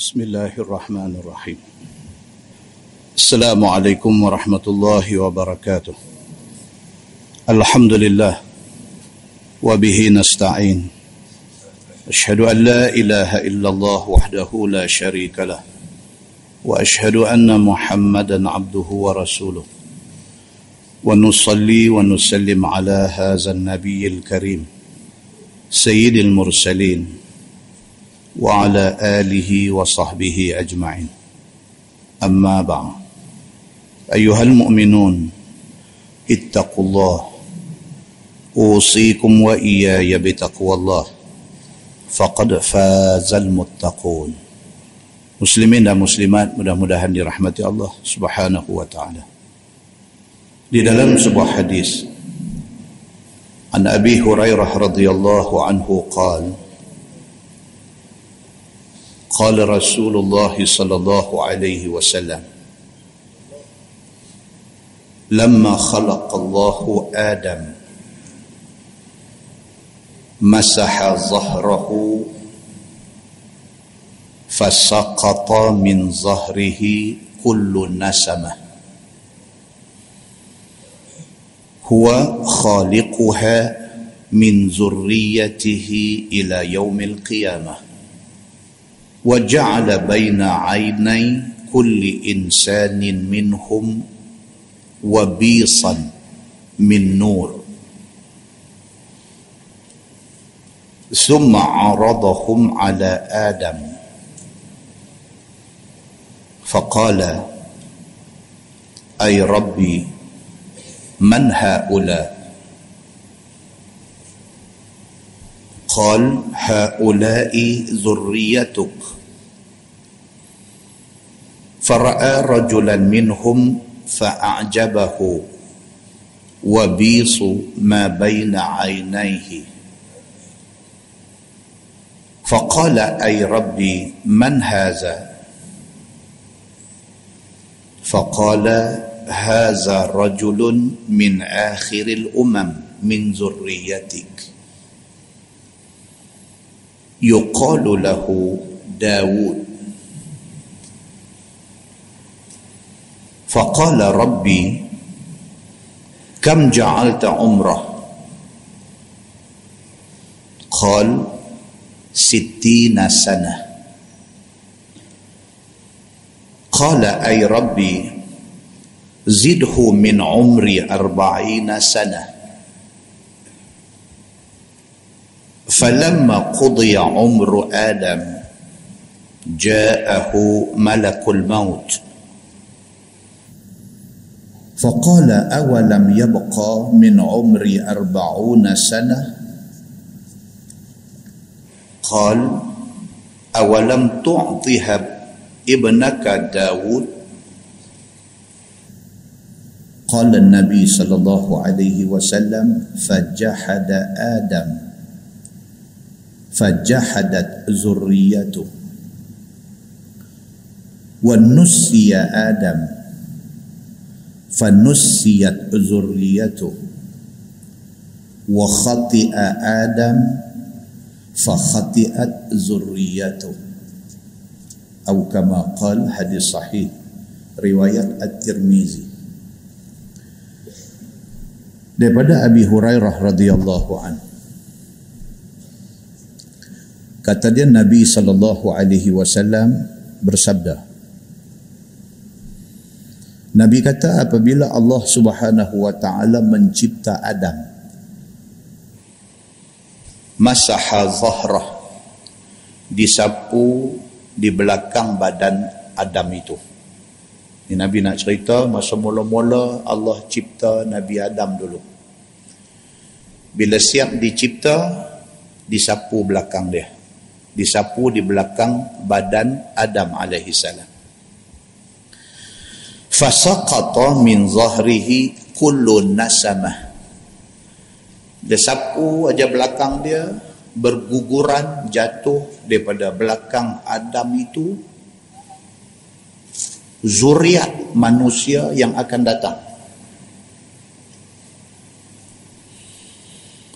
بسم الله الرحمن الرحيم السلام عليكم ورحمة الله وبركاته الحمد لله وبه نستعين أشهد أن لا إله إلا الله وحده لا شريك له وأشهد أن محمدا عبده ورسوله ونصلي ونسلم على هذا النبي الكريم سيد المرسلين وعلى آله وصحبه أجمعين أما بعد أيها المؤمنون اتقوا الله أوصيكم وإياي بتقوى الله فقد فاز المتقون Muslimin dan muslimat mudah-mudahan dirahmati Allah Subhanahu wa taala. Di dalam sebuah hadis An Abi Hurairah radhiyallahu anhu qala قال رسول الله صلى الله عليه وسلم لما خلق الله آدم مسح ظهره فسقط من ظهره كل نسمة هو خالقها من ذريته إلى يوم القيامة. وجعل بين عيني كل إنسان منهم وبيصا من نور. ثم عرضهم على آدم. فقال أي ربي من هؤلاء؟ قال هؤلاء ذريتك. فرأى رجلا منهم فأعجبه. وبيص ما بين عينيه. فقال أي ربي من هذا؟ فقال هذا رجل من آخر الأمم من ذريتك. يقال له داود فقال ربي كم جعلت عمره؟ قال ستين سنة. قال أي ربي زده من عمري أربعين سنة. فلما قضي عمر آدم جاءه ملك الموت. فقال أولم يبقى من عمري أربعون سنة؟ قال أولم تعطها ابنك داود؟ قال النبي صلى الله عليه وسلم فجحد آدم. فجحدت ذريته. ونسي آدم. فنسيت ذريته. وخطئ آدم فخطئت ذريته. أو كما قال حديث صحيح رواية الترمذي. Daripada Abi Hurairah radhiyallahu an kata dia Nabi sallallahu alaihi wasallam bersabda Nabi kata apabila Allah Subhanahu wa taala mencipta Adam masaha zahrah disapu di belakang badan Adam itu. Ini Nabi nak cerita masa mula-mula Allah cipta Nabi Adam dulu. Bila siap dicipta, disapu belakang dia. Disapu di belakang badan Adam alaihi salam. Fasaqata min zahrihi kullu nasamah. Dia sapu aja belakang dia, berguguran jatuh daripada belakang Adam itu zuriat manusia yang akan datang.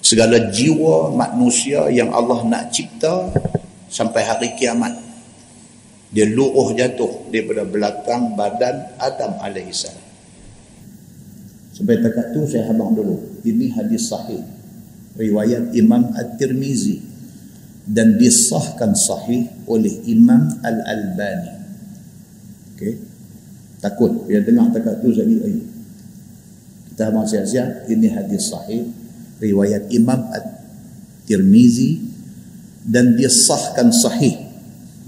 segala jiwa manusia yang Allah nak cipta sampai hari kiamat. Dia luruh jatuh daripada belakang badan Adam AS sampai takat tu saya habang dulu. Ini hadis sahih. Riwayat Imam At-Tirmizi. Dan disahkan sahih oleh Imam Al-Albani. Okay. takut. Dia dengar takat tu saya ni kita habang siap-siap ini hadis sahih. Riwayat Imam At-Tirmizi dan disahkan sahih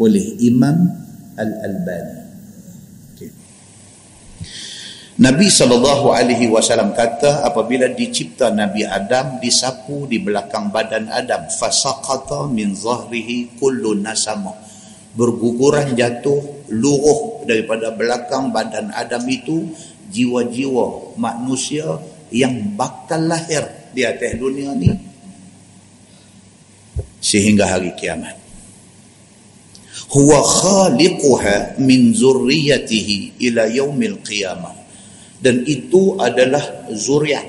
oleh Imam Al-Albani. Okay. Nabi sallallahu alaihi wasallam kata apabila dicipta Nabi Adam disapu di belakang badan Adam fasaqata min zahrihi kullu nasama berguguran jatuh luruh daripada belakang badan Adam itu jiwa-jiwa manusia yang bakal lahir di atas dunia ni sehingga hari kiamat. Huwa khaliquha min zurriyatihi ila yaumil qiyamah. Dan itu adalah zuriat.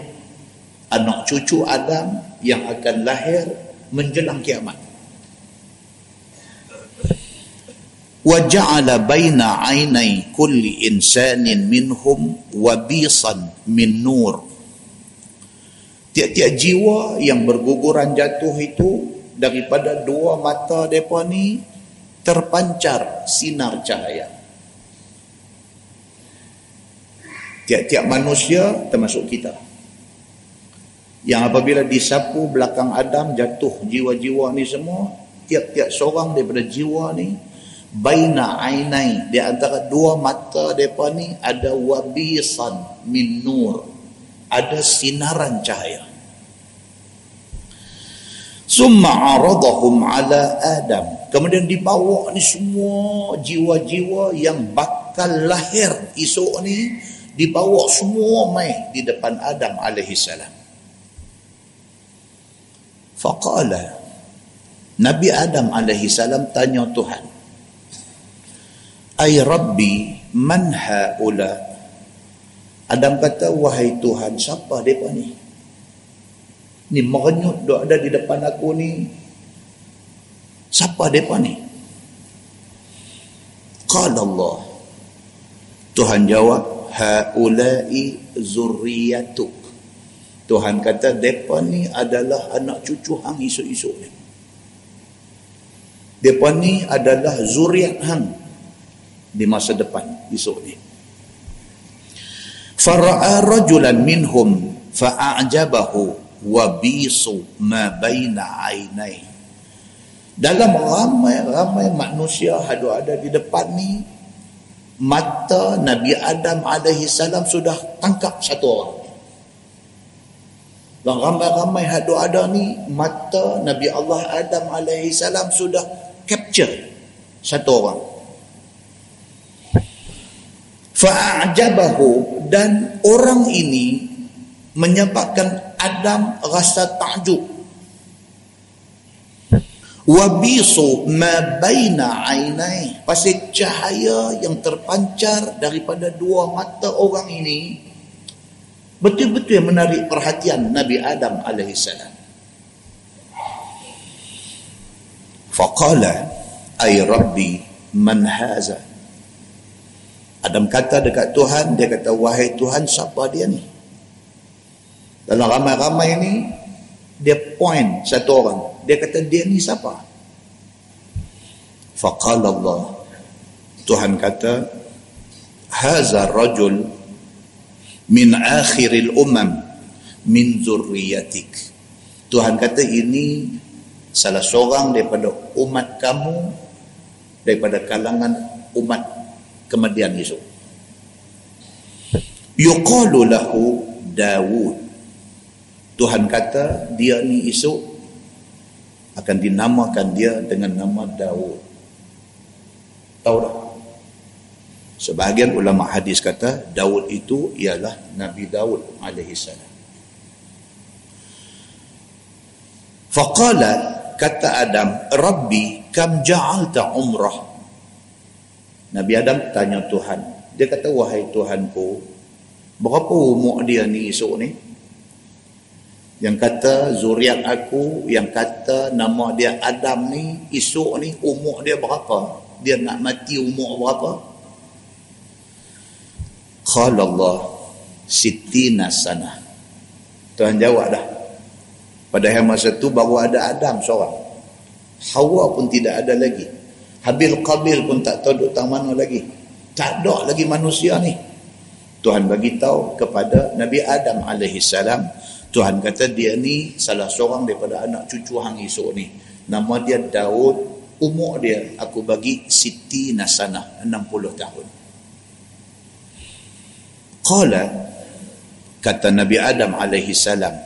Anak cucu Adam yang akan lahir menjelang kiamat. Wa ja'ala baina 'ainai kulli insanin minhum wabisan min nur. Tiap-tiap jiwa yang berguguran jatuh itu daripada dua mata depa ni terpancar sinar cahaya. Tiap-tiap manusia termasuk kita. Yang apabila disapu belakang Adam jatuh jiwa-jiwa ni semua, tiap-tiap seorang daripada jiwa ni baina ainai di antara dua mata depa ni ada wabisan min nur. Ada sinaran cahaya. Summa aradahum ala Adam. Kemudian dibawa ni semua jiwa-jiwa yang bakal lahir esok ni dibawa semua mai di depan Adam alaihi salam. Faqala Nabi Adam alaihi salam tanya Tuhan ay rabbi man haula? Adam kata wahai Tuhan siapa depa ni ni merenyut dok ada di depan aku ni Siapa mereka ni? Qala Allah. Tuhan jawab, haulai zurriyatuk. Tuhan kata depa ni adalah anak cucu hang esok-esok ni. Depa ni adalah zuriat hang di masa depan esok ni. Fara'a rajulan minhum fa'ajabahu wa bisu ma baina ainai. Dalam ramai-ramai manusia hadu ada di depan ni mata Nabi Adam alaihi salam sudah tangkap satu orang. Dan ramai-ramai hadu ada ni mata Nabi Allah Adam alaihi salam sudah capture satu orang. Fa'ajabahu dan orang ini menyebabkan Adam rasa takjub. Wabisu ma baina ainai. Pasal cahaya yang terpancar daripada dua mata orang ini betul-betul menarik perhatian Nabi Adam alaihi salam. Faqala ay rabbi man haza? Adam kata dekat Tuhan dia kata wahai Tuhan siapa dia ni dalam ramai-ramai ni dia point satu orang. Dia kata dia ni siapa? Faqala Allah. Tuhan kata haza rajul min akhiril umam min zurriyatik. Tuhan kata ini salah seorang daripada umat kamu daripada kalangan umat kemudian Yesus yuqalu lahu Dawud Tuhan kata dia ni esok akan dinamakan dia dengan nama Daud. Tahu tak? Sebahagian ulama hadis kata Daud itu ialah Nabi Daud alaihi salam. Faqala kata Adam, "Rabbi, kam ja'alta umrah?" Nabi Adam tanya Tuhan. Dia kata, "Wahai Tuhanku, berapa umur dia ni esok ni?" Yang kata zuriat aku yang kata nama dia Adam ni esok ni umur dia berapa? Dia nak mati umur berapa? Qala Allah sittina sana. Tuhan jawab dah. Padahal masa tu baru ada Adam seorang. Hawa pun tidak ada lagi. Habil Qabil pun tak tahu duduk tang mana lagi. Tak ada lagi manusia ni. Tuhan bagi tahu kepada Nabi Adam alaihi salam Tuhan kata dia ni salah seorang daripada anak cucu hang esok ni. Nama dia Daud. Umur dia aku bagi Siti Nasana 60 tahun. Qala kata Nabi Adam alaihi salam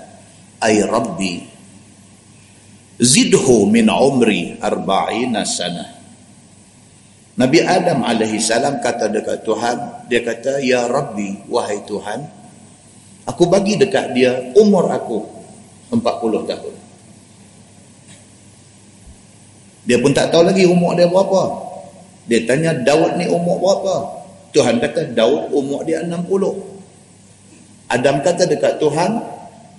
ay rabbi zidhu min umri arba'ina sana Nabi Adam alaihi salam kata dekat Tuhan dia kata ya rabbi wahai Tuhan aku bagi dekat dia umur aku 40 tahun dia pun tak tahu lagi umur dia berapa. Dia tanya Daud ni umur berapa? Tuhan kata Daud umur dia 60. Adam kata dekat Tuhan,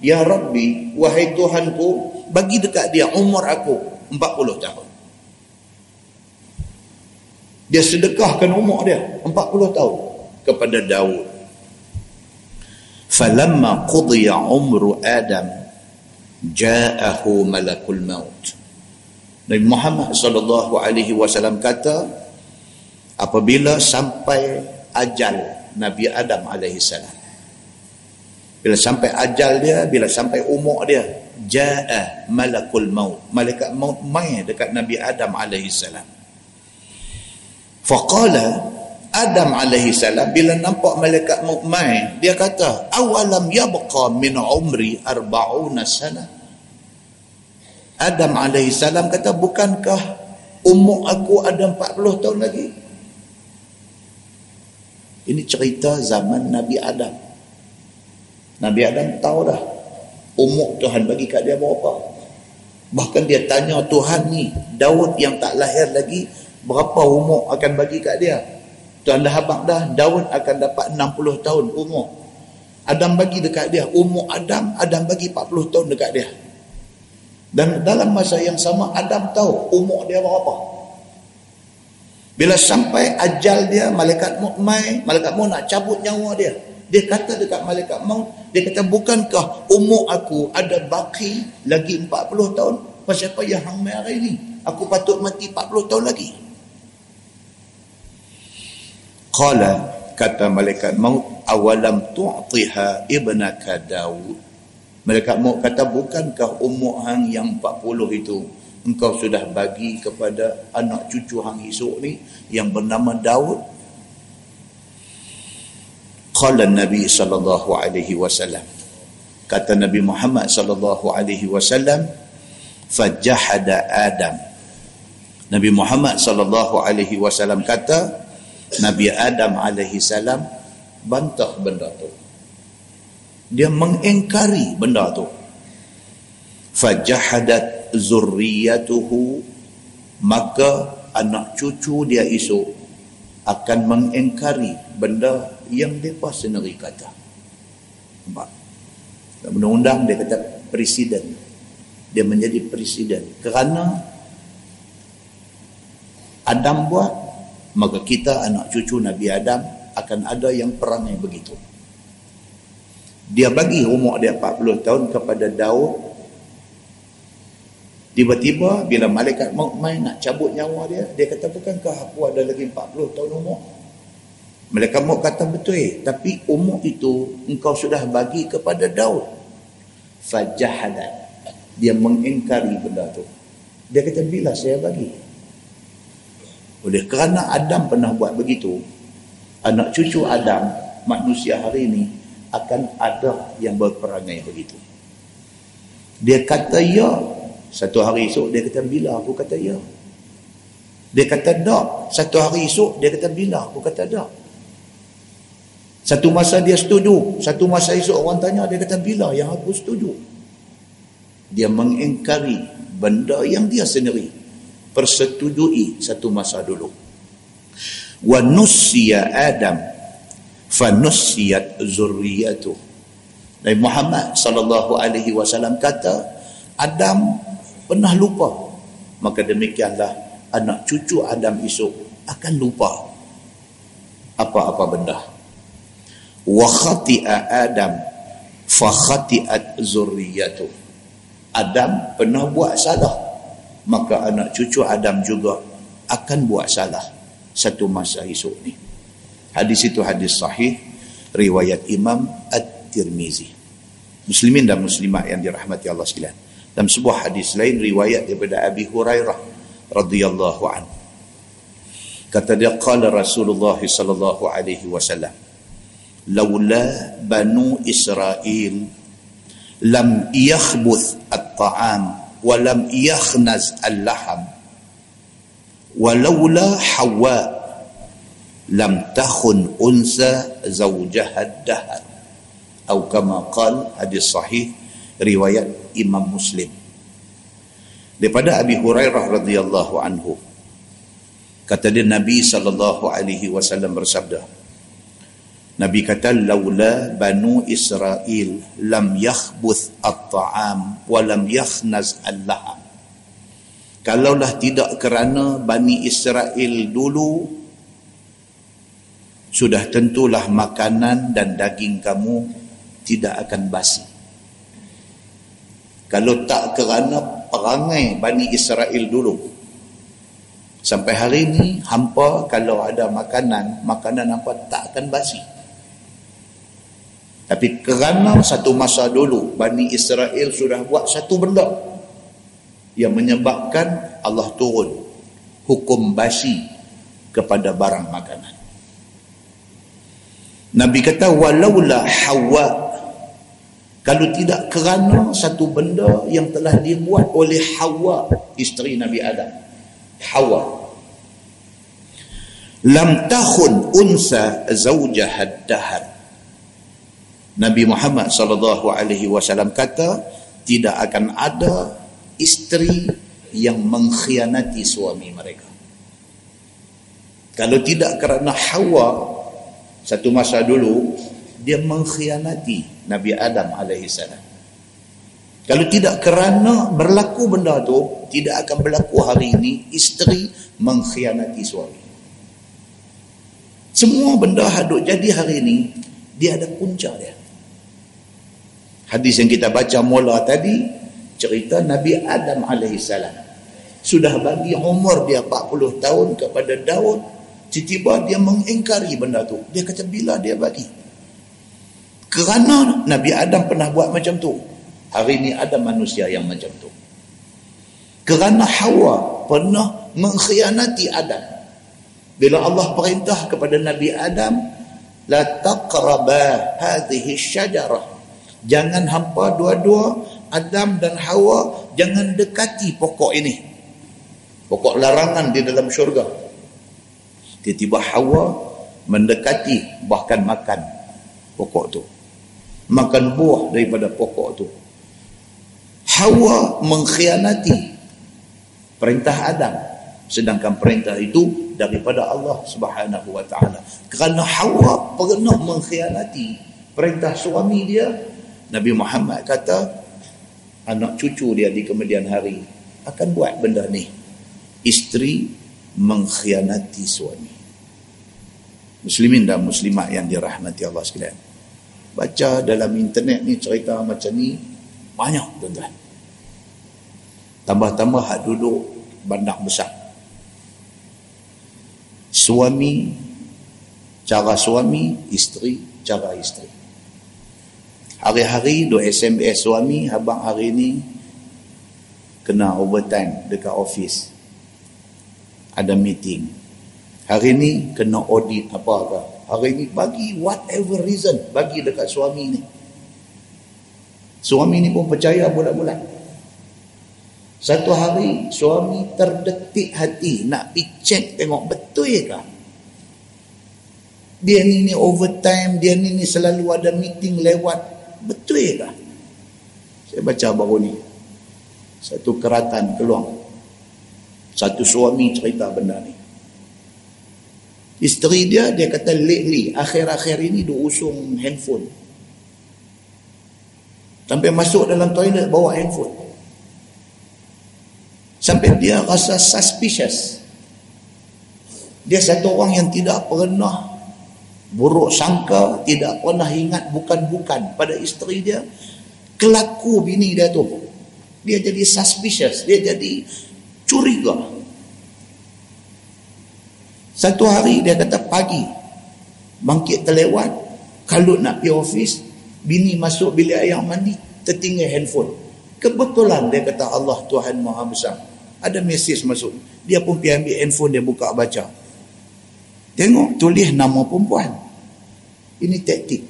Ya Rabbi, wahai Tuhanku, bagi dekat dia umur aku 40 tahun. Dia sedekahkan umur dia 40 tahun kepada Daud. Falamma qudiya umru Adam, ja'ahu malakul maut. Nabi Muhammad sallallahu alaihi wasallam kata apabila sampai ajal Nabi Adam alaihi salam bila sampai ajal dia bila sampai umur dia jaa malakul maut malaikat maut mai dekat Nabi Adam alaihi salam faqala Adam alaihi salam bila nampak malaikat mai dia kata awalam yabqa min umri 40 sana? Adam AS kata bukankah umur aku ada 40 tahun lagi? Ini cerita zaman Nabi Adam. Nabi Adam tahu dah umur Tuhan bagi kat dia berapa. Bahkan dia tanya Tuhan ni Daud yang tak lahir lagi berapa umur akan bagi kat dia Tuhan dah habak dah Daud akan dapat 60 tahun umur Adam bagi dekat dia umur Adam Adam bagi 40 tahun dekat dia dan dalam masa yang sama Adam tahu umur dia berapa. Bila sampai ajal dia malaikat maut mai, malaikat maut nak cabut nyawa dia. Dia kata dekat malaikat maut, dia kata bukankah umur aku ada baki lagi 40 tahun? Pasal apa yang hang mai hari ni? Aku patut mati 40 tahun lagi. Qala kata malaikat maut awalam tu'tiha ibnaka Daud mereka mau kata bukankah umur hang yang 40 itu engkau sudah bagi kepada anak cucu hang esok ni yang bernama Daud? Qala Nabi sallallahu alaihi wasallam. Kata Nabi Muhammad sallallahu alaihi wasallam, fajahada Adam. Nabi Muhammad sallallahu alaihi wasallam kata Nabi Adam alaihi salam bantah benda tu. Dia mengingkari benda tu. Fajahadat zurriyatuhu maka anak cucu dia esok akan mengingkari benda yang mereka sendiri kata. Nampak? Undang-undang dia kata presiden. Dia menjadi presiden kerana Adam buat maka kita anak cucu Nabi Adam akan ada yang perangai begitu. Dia bagi umur dia 40 tahun kepada Daud. Tiba-tiba bila malaikat maut main nak cabut nyawa dia dia kata bukankah aku ada lagi 40 tahun umur? Malaikat maut kata betul eh tapi umur itu engkau sudah bagi kepada Daud. Fajahadat dia mengingkari benda tu. Dia kata bila saya bagi oleh kerana Adam pernah buat begitu anak cucu Adam manusia hari ini akan ada yang berperangai begitu. Dia kata ya. Satu hari esok dia kata bila aku kata ya. Dia kata tak. Satu hari esok dia kata bila aku kata tak. Satu masa dia setuju. Satu masa esok orang tanya dia kata bila yang aku setuju. Dia mengingkari benda yang dia sendiri persetujui satu masa dulu. Wa nusiya Adam fanusiyat zurriyatu. Nabi Muhammad sallallahu alaihi wasallam kata Adam pernah lupa. Maka demikianlah anak cucu Adam esok akan lupa apa-apa benda. Wa khati'a Adam fa khati'at zurriyatu. Adam pernah buat salah maka anak cucu Adam juga akan buat salah satu masa esok ni. Hadis itu hadis sahih riwayat Imam At-Tirmizi. Muslimin dan muslimat yang dirahmati Allah sekalian. Dalam sebuah hadis lain riwayat daripada Abi Hurairah radhiyallahu an. Kata dia qala Rasulullah sallallahu alaihi wasallam laula banu Israel lam yakhbuth at-ta'am wa lam yakhnaz al-laham. Walaula hawa lam takhun unsa zawjaha ad-dahr atau kama qal hadis sahih riwayat Imam Muslim. Daripada Abi Hurairah radhiyallahu anhu kata dia Nabi sallallahu alaihi wasallam bersabda Nabi kata laula banu Israel lam yakhbuth at-ta'am wa lam yakhnaz al-laham kalaulah tidak kerana Bani Israel dulu sudah tentulah makanan dan daging kamu tidak akan basi. Kalau tak kerana perangai Bani Israel dulu sampai hari ini hampa kalau ada makanan makanan hampa tak akan basi tapi kerana satu masa dulu Bani Israel sudah buat satu benda yang menyebabkan Allah turun hukum basi kepada barang makanan. Nabi kata walaula hawa. Kalau tidak kerana satu benda yang telah dibuat oleh Hawa isteri Nabi Adam. Hawa. Lam tahun unsa zawjah dahar Nabi Muhammad sallallahu alaihi wasallam kata tidak akan ada isteri yang mengkhianati suami mereka. Kalau tidak kerana Hawa satu masa dulu dia mengkhianati Nabi Adam AS kalau tidak kerana berlaku benda tu tidak akan berlaku hari ini isteri mengkhianati suami. Semua benda hadut jadi hari ini dia ada punca dia hadis yang kita baca mula tadi cerita Nabi Adam AS sudah bagi umur dia 40 tahun kepada Daud tiba-tiba dia mengingkari benda tu dia kata bila dia bagi kerana Nabi Adam pernah buat macam tu. Hari ini ada manusia yang macam tu. Kerana Hawa pernah mengkhianati Adam. Bila Allah perintah kepada Nabi Adam, la taqraba hadhihi syajarah. Jangan hampa dua-dua Adam dan Hawa jangan dekati pokok ini. Pokok larangan di dalam syurga. Tiba-tiba Hawa mendekati bahkan makan pokok tu makan buah daripada pokok tu Hawa mengkhianati perintah Adam sedangkan perintah itu daripada Allah Subhanahu wa taala kerana Hawa pernah mengkhianati perintah suami dia Nabi Muhammad kata anak cucu dia di kemudian hari akan buat benda ni. Isteri mengkhianati suami. Muslimin dan muslimat yang dirahmati Allah sekalian. Baca dalam internet ni cerita macam ni banyak tuan-tuan. Tambah-tambah hak duduk bandar besar. Suami cara suami isteri cara isteri hari-hari do SMS suami abang hari ni kena overtime dekat office. Ada meeting. Hari ni kena audit apa ke. Hari ini bagi whatever reason bagi dekat suami ni. Suami ni pun percaya bulat-bulat. Satu hari suami terdetik hati nak pergi check tengok betul ke? Dia ni ni overtime dia ni ni selalu ada meeting lewat betul ke saya baca baru ni satu keratan keluar satu suami cerita benda ni Isteri dia, dia kata lately, akhir-akhir ini dia usung handphone. Sampai masuk dalam toilet bawa handphone. Sampai dia rasa suspicious. dia satu orang yang tidak pernah buruk sangka tidak pernah ingat bukan-bukan pada isteri dia kelaku bini dia tu. Dia jadi suspicious dia jadi curiga. Satu hari dia kata pagi bangkit terlewat kalau nak pergi office bini masuk bilik air mandi tertinggal handphone. Kebetulan dia kata Allah Tuhan Maha Besar. Ada mesej masuk. Dia pun pergi ambil handphone dia buka baca. Tengok tulis nama perempuan. Ini taktik.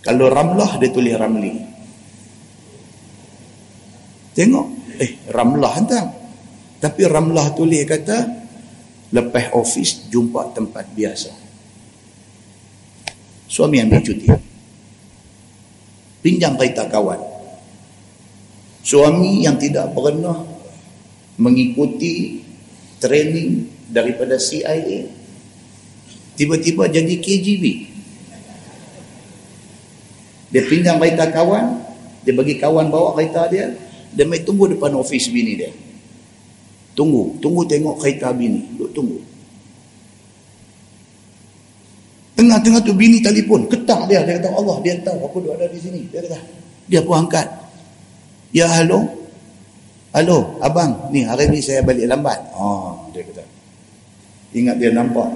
Kalau Ramlah dia tulis Ramli. Tengok. Eh Ramlah hantar. Tapi Ramlah tulis kata lepas ofis jumpa tempat biasa. Suami ambil cuti. Pinjam kereta kawan. Suami yang tidak pernah mengikuti training daripada CIA tiba-tiba jadi KGB dia pinjam kereta kawan dia bagi kawan bawa kereta dia dia mai tunggu depan ofis bini dia. Tunggu tunggu tengok kereta bini duk tunggu. Tengah-tengah tu bini telefon ketak dia dia kata Allah dia tahu aku duk ada di sini. Dia kata dia pun angkat. Ya halo. Halo abang ni hari ni saya balik lambat. Oh dia kata. Ingat dia nampak.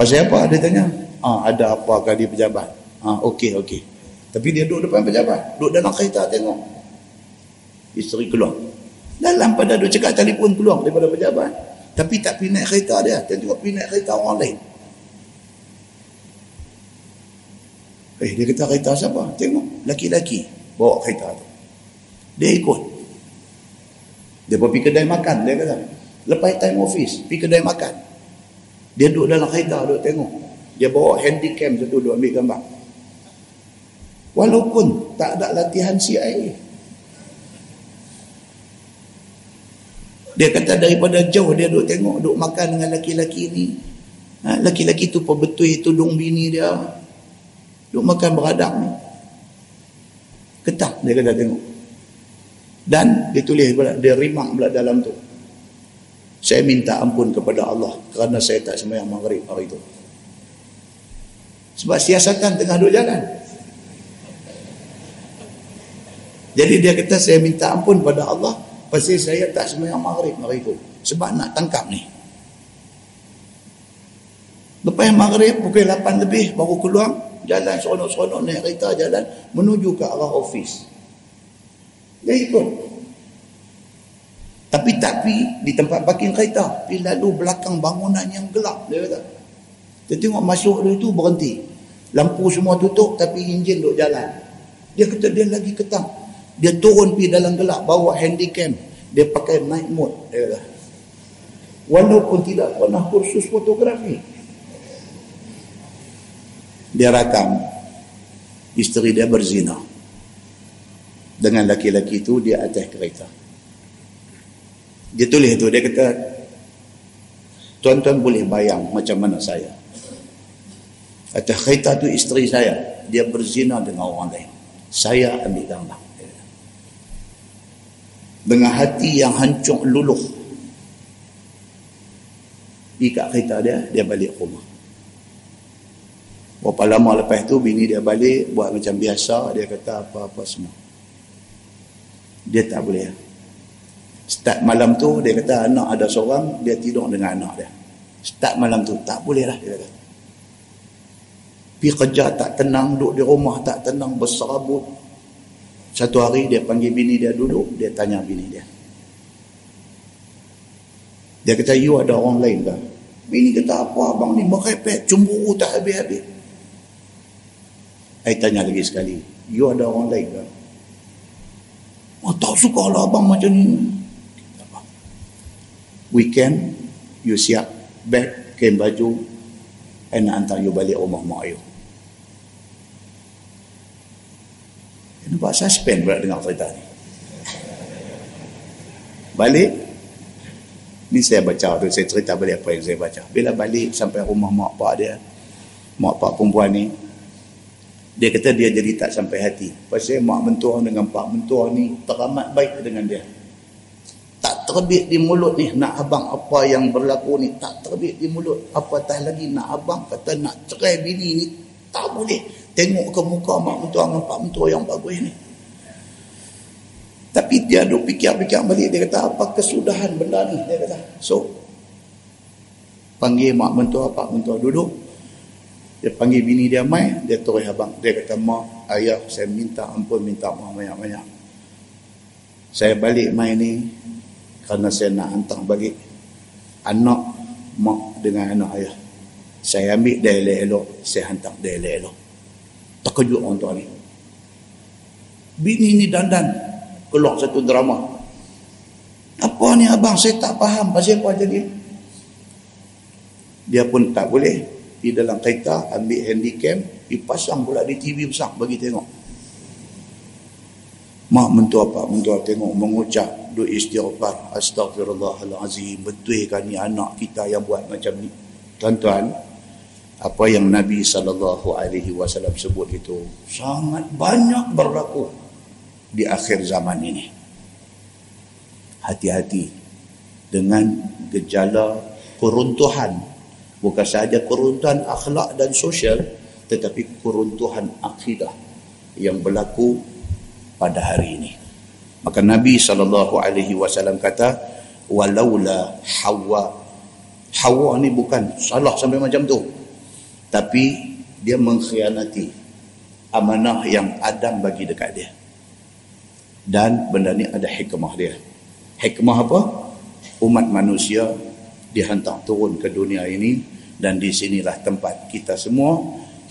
Pasal apa dia tanya? Ah, ada apa kali pejabat? Ah, okey, okey. Tapi dia duduk depan pejabat. Duduk dalam kereta tengok. Isteri keluar. Dalam pada duduk cakap telefon keluar daripada pejabat. Tapi tak pergi naik kereta dia. Dia tengok pergi naik kereta orang lain. Eh, dia kata kereta siapa? Tengok. Laki-laki bawa kereta tu. Dia ikut. Dia pergi kedai makan. Dia kata, Lepas time office, pergi kedai makan. Dia duduk dalam kereta, duduk tengok. Dia bawa handycam satu, duduk ambil gambar. Walaupun tak ada latihan CIA. Dia kata daripada jauh dia duduk tengok, duduk makan dengan laki-laki ni. Ha, laki-laki tu perbetul tudung bini dia. Duduk makan beradab ni. Ketak dia kata tengok. Dan dia tulis, dia rimak pula dalam tu saya minta ampun kepada Allah kerana saya tak sembahyang maghrib hari itu. Sebab siasatan tengah duduk jalan. Jadi dia kata saya minta ampun kepada Allah pasal saya tak sembahyang maghrib hari itu. Sebab nak tangkap ni. Lepas maghrib pukul 8 lebih baru keluar jalan seronok-seronok naik kereta jalan menuju ke arah ofis. Dia ikut tapi tak pi di tempat parking kereta. Pi lalu belakang bangunan yang gelap. Dia kata. Dia tengok masuk dia tu berhenti. Lampu semua tutup tapi enjin duk jalan. Dia kata dia lagi ketang. Dia turun pi dalam gelap bawa handycam. Dia pakai night mode. Dia kata. Walaupun tidak pernah kursus fotografi. Dia rakam. Isteri dia berzina. Dengan laki-laki itu dia atas kereta. Dia tulis tu, dia kata, tuan-tuan boleh bayang macam mana saya. Kata kereta tu isteri saya, dia berzina dengan orang lain. Saya ambil gambar. Dengan hati yang hancur luluh. Ikat kereta dia, dia balik rumah. Berapa lama lepas tu bini dia balik buat macam biasa dia kata apa-apa semua. Dia tak boleh Start malam tu dia kata anak ada seorang dia tidur dengan anak dia. Start malam tu tak boleh lah dia kata. Pergi kerja tak tenang, duduk di rumah tak tenang, berserabut. Satu hari dia panggil bini dia duduk, dia tanya bini dia. Dia kata, you ada orang lain ke? Bini kata, apa abang ni merepek, cemburu tak habis-habis. Saya tanya lagi sekali, you ada orang lain ke? Oh, tak suka lah abang macam ni weekend you siap beg kain baju and hantar you balik rumah mak you nampak suspend pula dengar cerita ni. Balik ni saya baca tu saya cerita balik apa yang saya baca. Bila balik sampai rumah mak pak dia mak pak perempuan ni dia kata dia jadi tak sampai hati. Pasal mak mentua dengan pak mentua ni teramat baik dengan dia Tak terbit di mulut ni nak abang apa yang berlaku ni. Tak terbit di mulut. Apatah lagi nak abang kata nak cerai bini ni. Tak boleh. Tengok ke muka mak mentua dengan pak mentua yang bagus ni. Tapi dia duk fikir-fikir balik. Dia kata apa kesudahan benda ni. Dia kata. So. Panggil mak mentua pak mentua duduk. Dia panggil bini dia mai. Dia terus abang. Dia kata mak ayah saya minta ampun minta maaf banyak-banyak. Saya balik mai ni. Kerana saya nak hantar balik. Anak mak dengan anak ayah. Saya ambil dia elok-elok. Saya hantar dia elok-elok. Terkejut orang tua ni. Bini ni dandan keluar satu drama apa ni abang saya tak faham pasal apa jadi dia pun tak boleh di dalam kereta ambil handycam dipasang pula di TV besar bagi tengok mak mentua apa mentua tengok mengucap doa istighfar astagfirullahalazim betul kan ni anak kita yang buat macam ni tuan-tuan apa yang Nabi saw sebut itu sangat banyak berlaku di akhir zaman ini. Hati-hati dengan gejala keruntuhan. Bukan sahaja keruntuhan akhlak dan sosial, tetapi keruntuhan akidah yang berlaku pada hari ini. Maka Nabi SAW kata, walaula hawa. Hawa ni bukan salah sampai macam tu. Tapi dia mengkhianati amanah yang Adam bagi dekat dia dan benda ni ada hikmah dia hikmah apa umat manusia dihantar turun ke dunia ini dan di sinilah tempat kita semua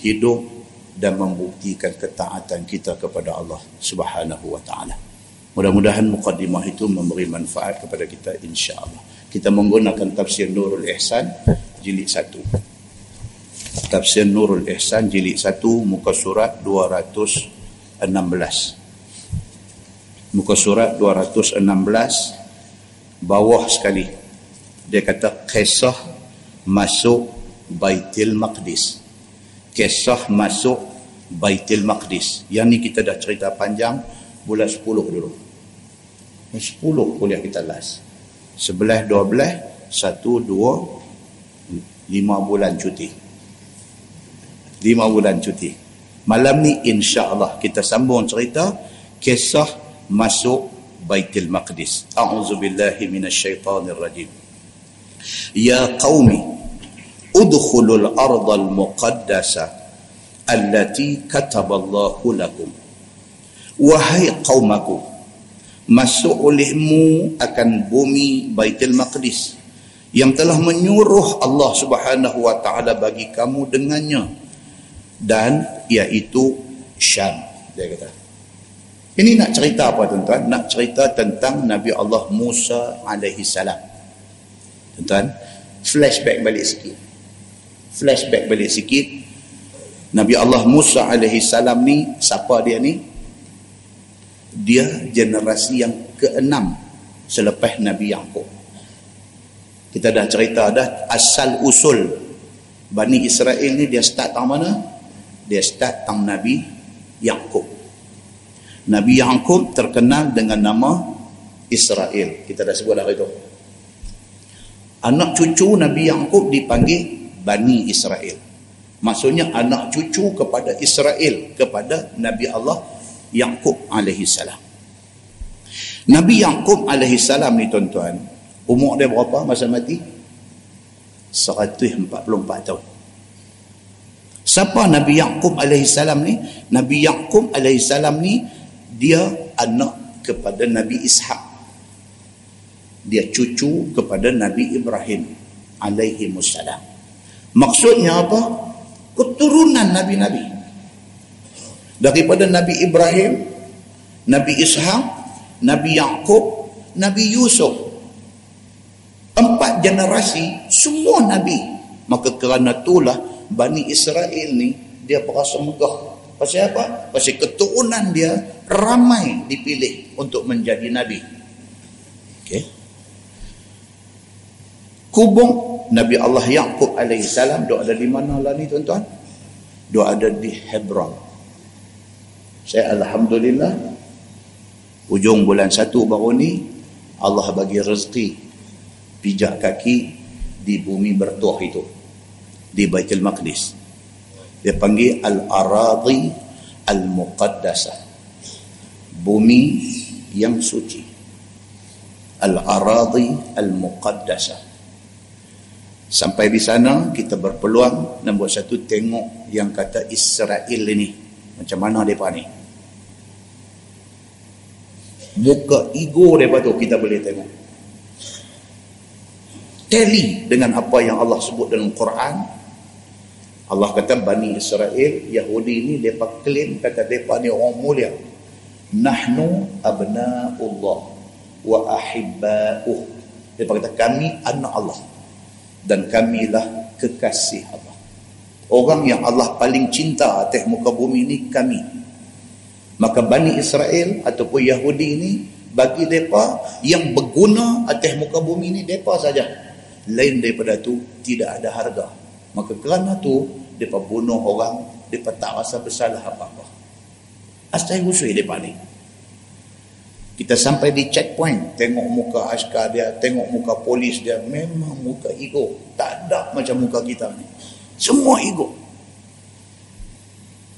hidup dan membuktikan ketaatan kita kepada Allah Subhanahu wa taala. Mudah-mudahan mukadimah itu memberi manfaat kepada kita insya-Allah. Kita menggunakan tafsir Nurul Ihsan jilid 1 tafsir Nurul Ihsan jilid 1 muka surat 216 muka surat 216 bawah sekali. Dia kata kisah masuk Baitul Maqdis. Kisah masuk Baitul Maqdis. Yang ni kita dah cerita panjang bulan 10 dulu. 10 kuliah kita last. 11 12 1 2 5 bulan cuti. 5 bulan cuti. Malam ni insya-Allah kita sambung cerita kisah masuk Baitul Maqdis. A'udzubillahi minasyaitonir rajim. Ya qaumi udkhulul ardal muqaddasa allati kataballahu lakum. Wahai qaumaku masuk olehmu akan bumi Baitul Maqdis yang telah menyuruh Allah Subhanahu wa taala bagi kamu dengannya dan iaitu Syam dia kata ini nak cerita apa tuan-tuan? Nak cerita tentang Nabi Allah Musa alaihi salam. Tuan-tuan, flashback balik sikit. Flashback balik sikit. Nabi Allah Musa alaihi salam ni siapa dia ni? Dia generasi yang keenam selepas Nabi Yaqub. Kita dah cerita dah asal usul Bani Israel ni dia start tang mana? Dia start tang Nabi Yaqub. Nabi Yaakob terkenal dengan nama Israel. Kita dah sebut dah itu. Anak cucu Nabi Yaakob dipanggil Bani Israel. Maksudnya anak cucu kepada Israel kepada Nabi Allah Yaakob alaihi salam. Nabi Yaakob alaihi salam ni tuan-tuan, umur dia berapa masa mati? 144 tahun. Siapa Nabi Yaakob alaihi salam ni? Nabi Yaakob alaihi salam ni dia anak kepada Nabi Ishaq dia cucu kepada Nabi Ibrahim alaihi wassalam maksudnya apa keturunan nabi-nabi daripada Nabi Ibrahim Nabi Ishaq Nabi Yaqub Nabi Yusuf empat generasi semua nabi maka kerana itulah Bani Israel ni dia berasa megah Pasal apa? Pasal keturunan dia ramai dipilih untuk menjadi Nabi. Okay. Kubung Nabi Allah Yaqub alaihi salam dia ada di mana lah ni tuan-tuan? Dia ada di Hebron. Saya Alhamdulillah ujung bulan satu baru ni Allah bagi rezeki pijak kaki di bumi bertuah itu di Baitul Maqdis dia panggil al-aradi al-muqaddasah bumi yang suci al-aradi al-muqaddasah sampai di sana kita berpeluang buat satu tengok yang kata Israel ini macam mana mereka ni? Muka ego mereka tu kita boleh tengok. Tally dengan apa yang Allah sebut dalam Quran. Allah kata Bani Israel Yahudi ni mereka klaim kata mereka ni orang mulia. Nahnu abna'ullah wa ahibba'uh. Mereka kata kami anak Allah dan kamilah kekasih Allah. Orang yang Allah paling cinta atas muka bumi ni kami. Maka Bani Israel ataupun Yahudi ni bagi mereka yang berguna atas muka bumi ni mereka saja. Lain daripada tu tidak ada harga. Maka kerana tu mereka bunuh orang mereka tak rasa bersalah apa-apa. Asal usui mereka ni kita sampai di checkpoint tengok muka askar dia tengok muka polis dia memang muka ego. Tak ada macam muka kita ni. Semua ego.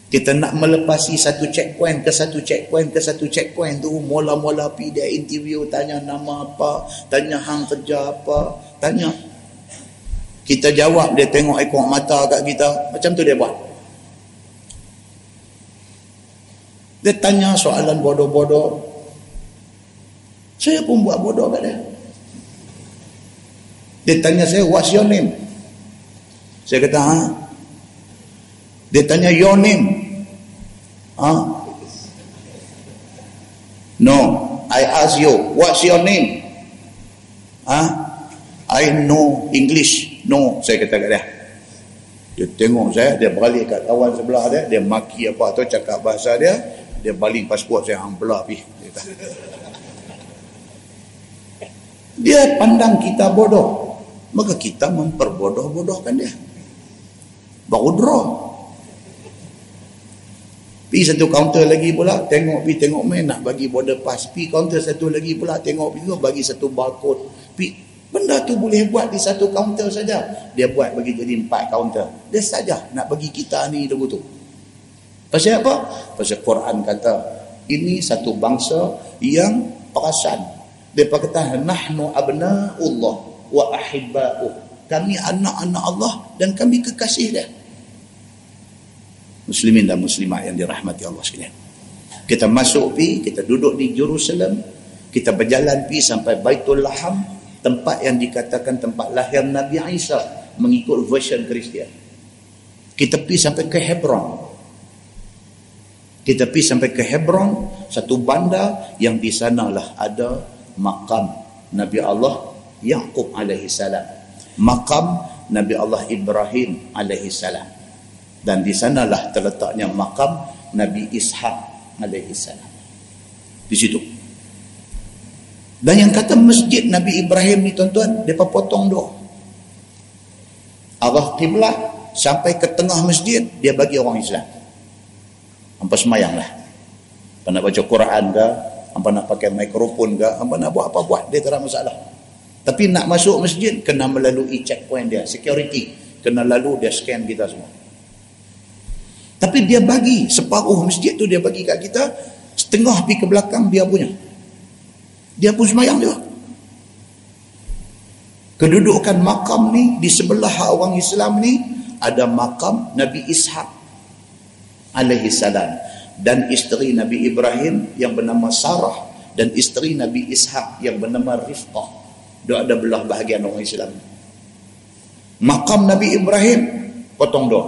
Kita nak melepasi satu checkpoint ke satu checkpoint ke satu checkpoint tu mula-mula pergi dia interview tanya nama apa tanya hang kerja apa tanya. Kita jawab dia tengok ekor mata kat kita. Macam tu dia buat. Dia tanya soalan bodoh-bodoh saya pun buat bodoh kat dia. Dia tanya saya what's your name? Saya kata ha? Dia tanya your name? Ha? No I ask you what's your name? Ha? I know English. No, saya kata kat dia. Dia tengok saya, dia balik kat kawan sebelah dia, dia maki apa atau cakap bahasa dia, dia baling pasport saya pi. Dia pandang kita bodoh. Maka kita memperbodoh-bodohkan dia. Baru draw. Pi satu kaunter lagi pula, tengok pi tengok main nak bagi border pass. Pi kaunter satu lagi pula, tengok pi bagi satu barcode. Pi Benda tu boleh buat di satu kaunter saja. Dia buat bagi jadi empat kaunter. Dia saja nak bagi kita ni dulu tu. Pasal apa? Pasal Quran kata, ini satu bangsa yang perasan. Dia kata, nahnu abna'ullah wa ahibba'uh. Kami anak-anak Allah dan kami kekasih dia. Muslimin dan muslimat yang dirahmati Allah sekalian. Kita masuk pi, kita duduk di Jerusalem, kita berjalan pi sampai Baitul Laham, tempat yang dikatakan tempat lahir Nabi Isa mengikut version Kristian. Kita pergi sampai ke Hebron. Kita pergi sampai ke Hebron, satu bandar yang di sanalah ada makam Nabi Allah Yaqub alaihi salam. Makam Nabi Allah Ibrahim alaihi salam. Dan di sanalah terletaknya makam Nabi Ishaq alaihi salam. Di situ. Dan yang kata masjid Nabi Ibrahim ni tuan-tuan, mereka potong doa. Arah kiblat sampai ke tengah masjid, dia bagi orang Islam. Hampa semayang lah. Nak baca Quran ke, hampa nak pakai mikrofon ke, hampa nak buat apa buat, dia tak ada masalah. Tapi nak masuk masjid, kena melalui checkpoint dia, security. Kena lalu dia scan kita semua. Tapi dia bagi, separuh masjid tu dia bagi kat kita, setengah pergi ke belakang dia punya dia pun semayang juga kedudukan makam ni di sebelah orang Islam ni ada makam Nabi Ishaq alaihi salam dan isteri Nabi Ibrahim yang bernama Sarah dan isteri Nabi Ishaq yang bernama Rifqah. Dia ada belah bahagian orang Islam. Makam Nabi Ibrahim potong doa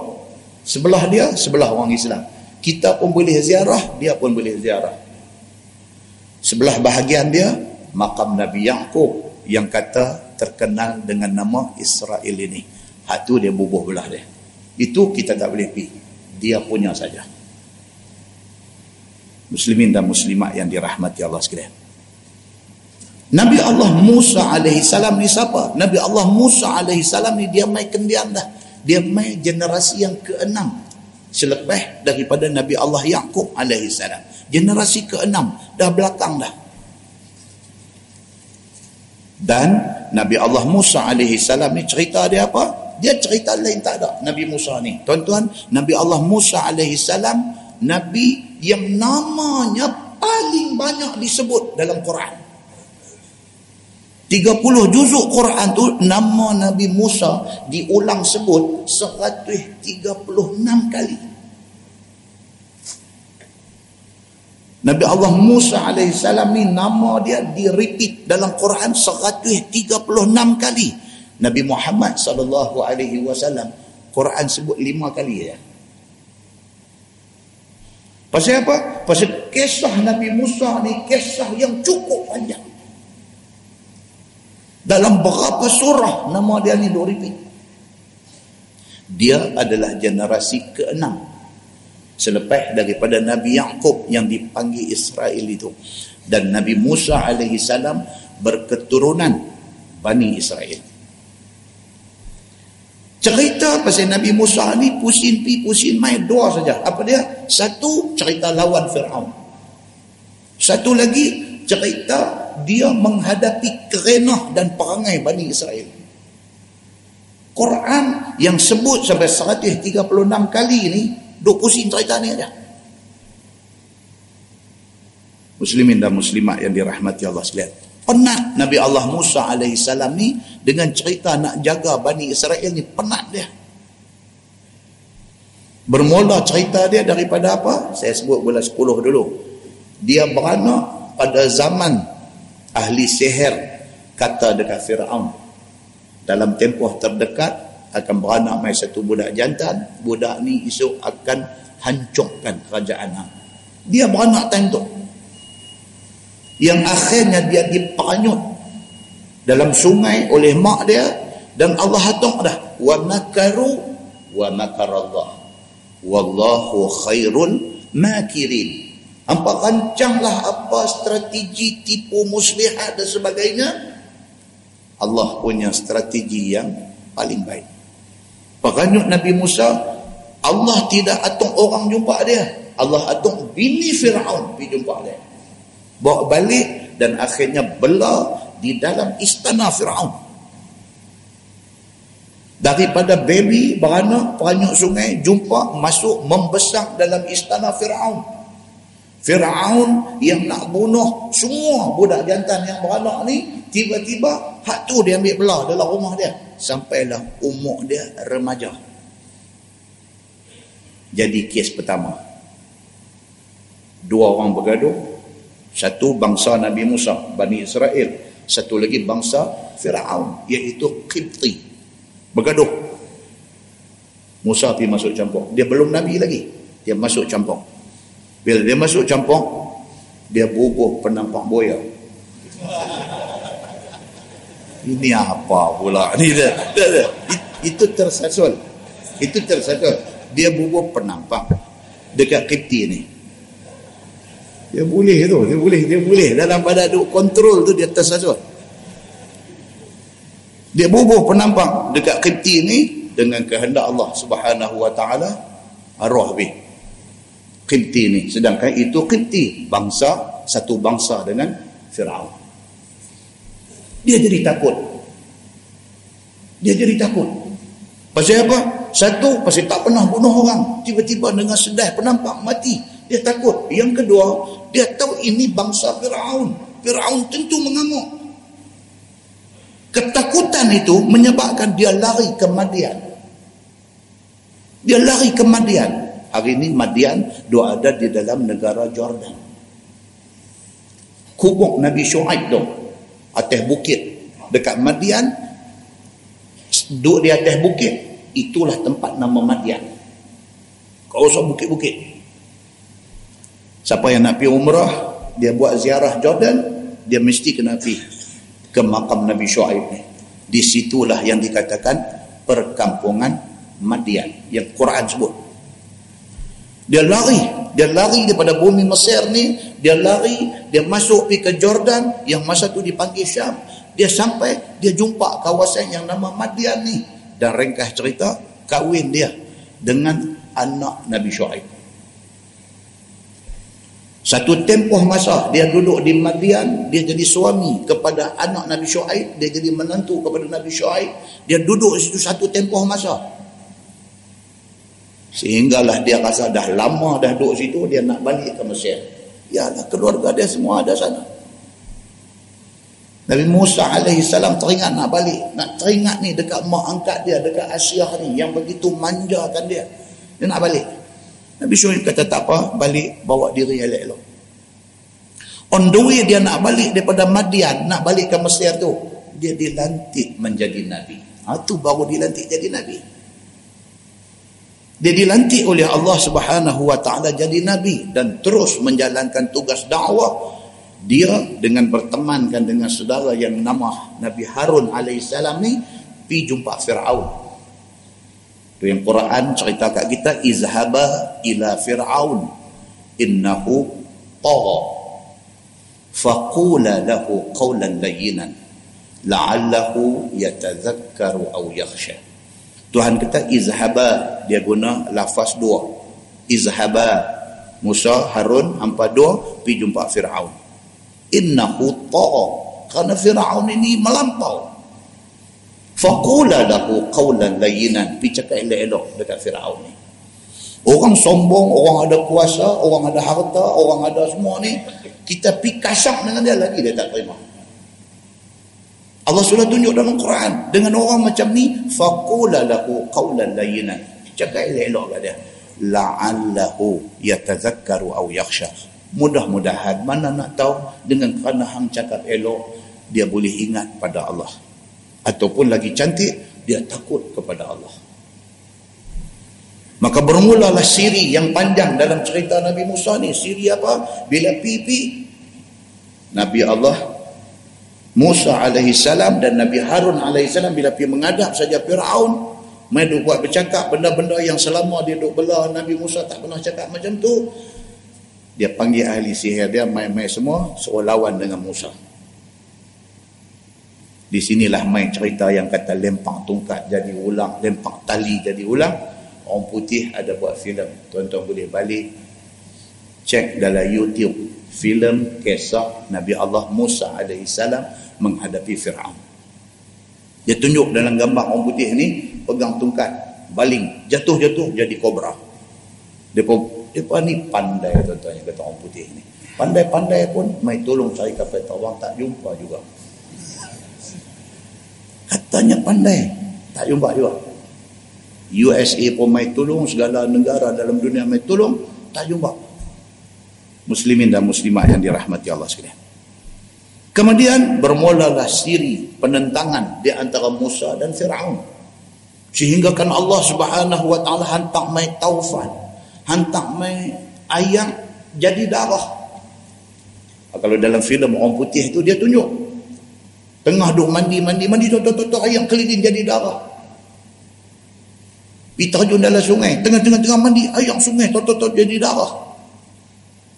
sebelah dia sebelah orang Islam. Kita pun boleh ziarah dia pun boleh ziarah. Sebelah bahagian dia makam Nabi Yaakob yang kata terkenal dengan nama Israel ini. Hak tu dia bubuh belah dia. Itu kita tak boleh pergi. Dia punya saja muslimin dan muslimat yang dirahmati Allah sekalian. Nabi Allah Musa alaihi salam ni siapa? Nabi Allah Musa alaihi salam ni dia mai kendian dah. Dia mai generasi yang keenam selepas daripada Nabi Allah Yaqub alaihi salam. Generasi keenam dah belakang dah. Dan Nabi Allah Musa alaihi salam ni cerita dia apa? Dia cerita lain tak ada Nabi Musa ni. Tuan-tuan Nabi Allah Musa alaihi salam Nabi yang namanya paling banyak disebut dalam Quran 30 juzuk Quran tu nama Nabi Musa diulang sebut 136 kali. Nabi Allah Musa AS ni nama dia di repeat dalam Quran 136 kali. Nabi Muhammad wasallam Quran sebut 5 kali ya. Pasal apa? Pasal kisah Nabi Musa ni kisah yang cukup panjang. Dalam berapa surah nama dia ni dua repeat. Dia adalah generasi keenam. Selepas daripada Nabi Yaakob yang dipanggil Israel itu. Dan Nabi Musa alaihi salam berketurunan Bani Israel. Cerita pasal Nabi Musa ni pusing pi pusing main dua saja. Apa dia? Satu cerita lawan Firaun. Satu lagi cerita dia menghadapi kerenah dan perangai Bani Israel. Quran yang sebut sampai 136 kali ni, duk pusing cerita ni aja. Muslimin dan muslimat yang dirahmati Allah sekalian. Penat Nabi Allah Musa salam ni dengan cerita nak jaga Bani Israel ni penat dia. Bermula cerita dia daripada apa? Saya sebut bulan 10 dulu. Dia beranak pada zaman ahli sihir kata dekat Fir'aun dalam tempoh terdekat akan beranak mai satu budak jantan budak ni esok akan hancurkan kerajaan dia beranak time tu yang akhirnya dia diperanyut dalam sungai oleh mak dia dan Allah hatung dah wa makaru wa makarallah wallahu khairul makirin Hampa rancanglah apa strategi tipu muslihat dan sebagainya. Allah punya strategi yang paling baik. Peranyut Nabi Musa, Allah tidak atung orang jumpa dia. Allah atung bini Fir'aun pergi jumpa dia. Bawa balik dan akhirnya bela di dalam istana Fir'aun. Daripada baby beranak, peranyut sungai, jumpa, masuk, membesar dalam istana Fir'aun. Fir'aun yang nak bunuh semua budak jantan yang beranak ni tiba-tiba hak tu dia ambil belah dalam rumah dia sampailah umur dia remaja jadi kes pertama dua orang bergaduh satu bangsa Nabi Musa Bani Israel satu lagi bangsa Fir'aun iaitu Qibti bergaduh Musa pergi masuk campur dia belum Nabi lagi dia masuk campur bila dia masuk campur, dia bubuh penampak boya. Ini apa pula? Ini dia, dia, dia. Itu tersasul. Itu tersasul. Dia bubuh penampak dekat kipti ni. Dia boleh tu, dia boleh, dia boleh. Dalam pada duk kontrol tu dia tersasul. Dia bubuh penampak dekat kipti ni dengan kehendak Allah Subhanahu wa taala arwah bih. Qibti ni. Sedangkan itu Qibti bangsa satu bangsa dengan Firaun. Dia jadi takut. Dia jadi takut. Pasal apa? Satu pasal tak pernah bunuh orang. Tiba-tiba dengan sedih penampak mati. Dia takut. Yang kedua dia tahu ini bangsa Firaun Firaun tentu mengamuk ketakutan itu menyebabkan dia lari ke Madian dia lari ke Madian Hari ini Madian dua ada di dalam negara Jordan. Kubuk Nabi Shu'aib tu. Atas bukit. Dekat Madian. Duduk di atas bukit. Itulah tempat nama Madian. Kau usah bukit-bukit. Siapa yang nak pergi umrah. Dia buat ziarah Jordan. Dia mesti kena pergi ke makam Nabi Shu'aib ni. Di situlah yang dikatakan perkampungan Madian. Yang Quran sebut. Dia lari, dia lari daripada bumi Mesir ni, dia lari, dia masuk pergi ke Jordan yang masa tu dipanggil Syam. Dia sampai, dia jumpa kawasan yang nama Madian ni. Dan ringkas cerita, kahwin dia dengan anak Nabi Shu'aib. Satu tempoh masa dia duduk di Madian, dia jadi suami kepada anak Nabi Shu'aib, dia jadi menantu kepada Nabi Shu'aib, dia duduk situ satu tempoh masa. Sehinggalah dia rasa dah lama dah duduk situ, dia nak balik ke Mesir. Ya, keluarga dia semua ada sana. Nabi Musa AS teringat nak balik. Nak teringat ni dekat mak angkat dia, dekat Asyah ni yang begitu manjakan dia. Dia nak balik. Nabi Syuaib kata tak apa, balik bawa diri elok-elok. On the way dia nak balik daripada Madian, nak balik ke Mesir tu, dia dilantik menjadi Nabi. Ha, tu baru dilantik jadi Nabi. Dia dilantik oleh Allah Subhanahu Wa Taala jadi Nabi dan terus menjalankan tugas dakwah. Dia dengan bertemankan dengan saudara yang nama Nabi Harun alaihissalam ni pi jumpa Firaun Tu yang Quran cerita kat kita izhaba ila fir'aun innahu tagha. Faqula lahu qawlan layyinan la'allahu yatadhakkaru aw yakhsha. Tuhan kata izhaba dia guna lafaz dua. Izhaba Musa Harun hampa dua pi jumpa Firaun. Innahu tagha kerana Firaun ini melampau Faqula lahu qawlan layyinan. Pi cakap elok-elok dekat Firaun ni. Orang sombong, orang ada kuasa, orang ada harta, orang ada semua ni, kita pi kasar dengan dia lagi dia tak terima. Allah sudah tunjuk dalam Quran dengan orang macam ni faqula lahu qawlan layyinan. Cakap elok-elok kat dia. La'allahu yatazakkaru aw yakhsha. Mudah-mudahan mana nak tahu dengan kerana hang cakap elok dia boleh ingat pada Allah ataupun lagi cantik dia takut kepada Allah. Maka bermulalah siri yang panjang dalam cerita Nabi Musa ni. Siri apa? Bila pipi Nabi Allah Musa alaihi salam dan Nabi Harun alaihi salam bila pergi menghadap saja Firaun mai duk buat bercakap benda-benda yang selama dia duk bela Nabi Musa tak pernah cakap macam tu dia panggil ahli sihir dia mai-mai semua suruh lawan dengan Musa di sinilah main cerita yang kata lempak tungkat jadi ulang, lempak tali jadi ulang. Orang putih ada buat filem. Tuan-tuan boleh balik cek dalam YouTube filem kisah Nabi Allah Musa alaihi salam menghadapi Firaun. Dia tunjuk dalam gambar orang putih ni pegang tungkat, baling, jatuh-jatuh jadi kobra. Depa depa ni pandai tuan-tuan kata orang putih ni. Pandai-pandai pun mai tolong cari kapal tawang tak jumpa juga. Katanya pandai. Tak jumpa juga. USA pun mai tolong, segala negara dalam dunia mai tolong, tak jumpa. Muslimin dan muslimat yang dirahmati Allah sekalian. Kemudian bermulalah siri penentangan di antara Musa dan Firaun. Sehingga kan Allah Subhanahu wa taala hantar mai taufan, hantar mai ayam jadi darah. Kalau dalam filem orang putih itu dia tunjuk Tengah duk mandi, mandi, mandi, tok, tok, ayam keliling jadi darah. Pergi terjun dalam sungai. Tengah-tengah tengah mandi, ayam sungai, tok, tok, jadi darah.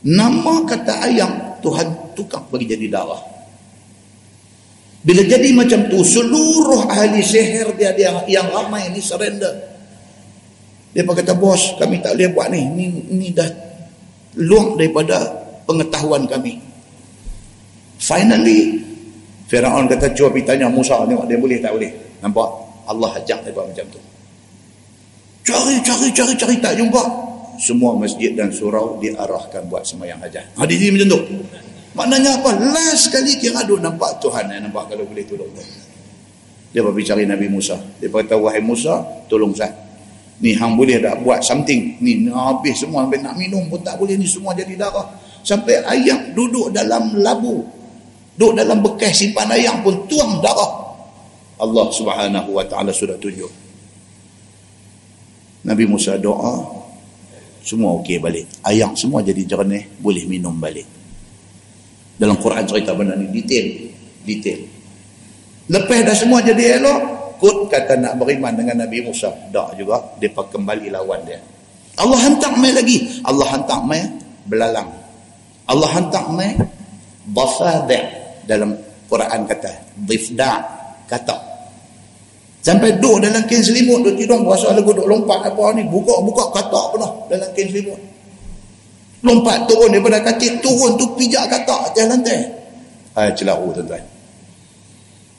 Nama kata ayam, Tuhan tukar bagi jadi darah. Bila jadi macam tu, seluruh ahli sihir dia, dia yang ramai ni surrender. Dia kata, bos, kami tak boleh buat ni. Ni, ni dah luang daripada pengetahuan kami. Finally, Firaun kata cuba pergi tanya Musa tengok dia boleh tak boleh. Nampak? Allah ajak dia buat macam tu. Cari, cari, cari, cari tak jumpa. Semua masjid dan surau diarahkan buat semayang hajat. Ha, di sini macam tu. Maknanya apa? Last sekali kira duk nampak Tuhan yang nampak kalau boleh tolong tu. Dia pergi cari Nabi Musa. Dia kata, wahai Musa, tolong saya. Ni hang boleh tak buat something. Ni habis semua sampai nak minum pun tak boleh. Ni semua jadi darah. Sampai ayam duduk dalam labu Duk dalam bekas simpan ayam pun tuang darah. Allah subhanahu wa ta'ala sudah tunjuk. Nabi Musa doa, semua okey balik. Ayam semua jadi jernih, boleh minum balik. Dalam Quran cerita benda ni detail. Detail. Lepas dah semua jadi elok, kut kata nak beriman dengan Nabi Musa. Tak juga, dia kembali lawan dia. Allah hantar mai lagi. Allah hantar mai belalang. Allah hantar mai basada' dalam Quran kata dhifda kata. Sampai duduk dalam kain selimut duduk tidur rasa lagu duduk lompat apa ni buka-buka kata pernah dalam kain selimut. Lompat turun daripada katil turun tu pijak katak atas lantai. Ah celaru tuan-tuan.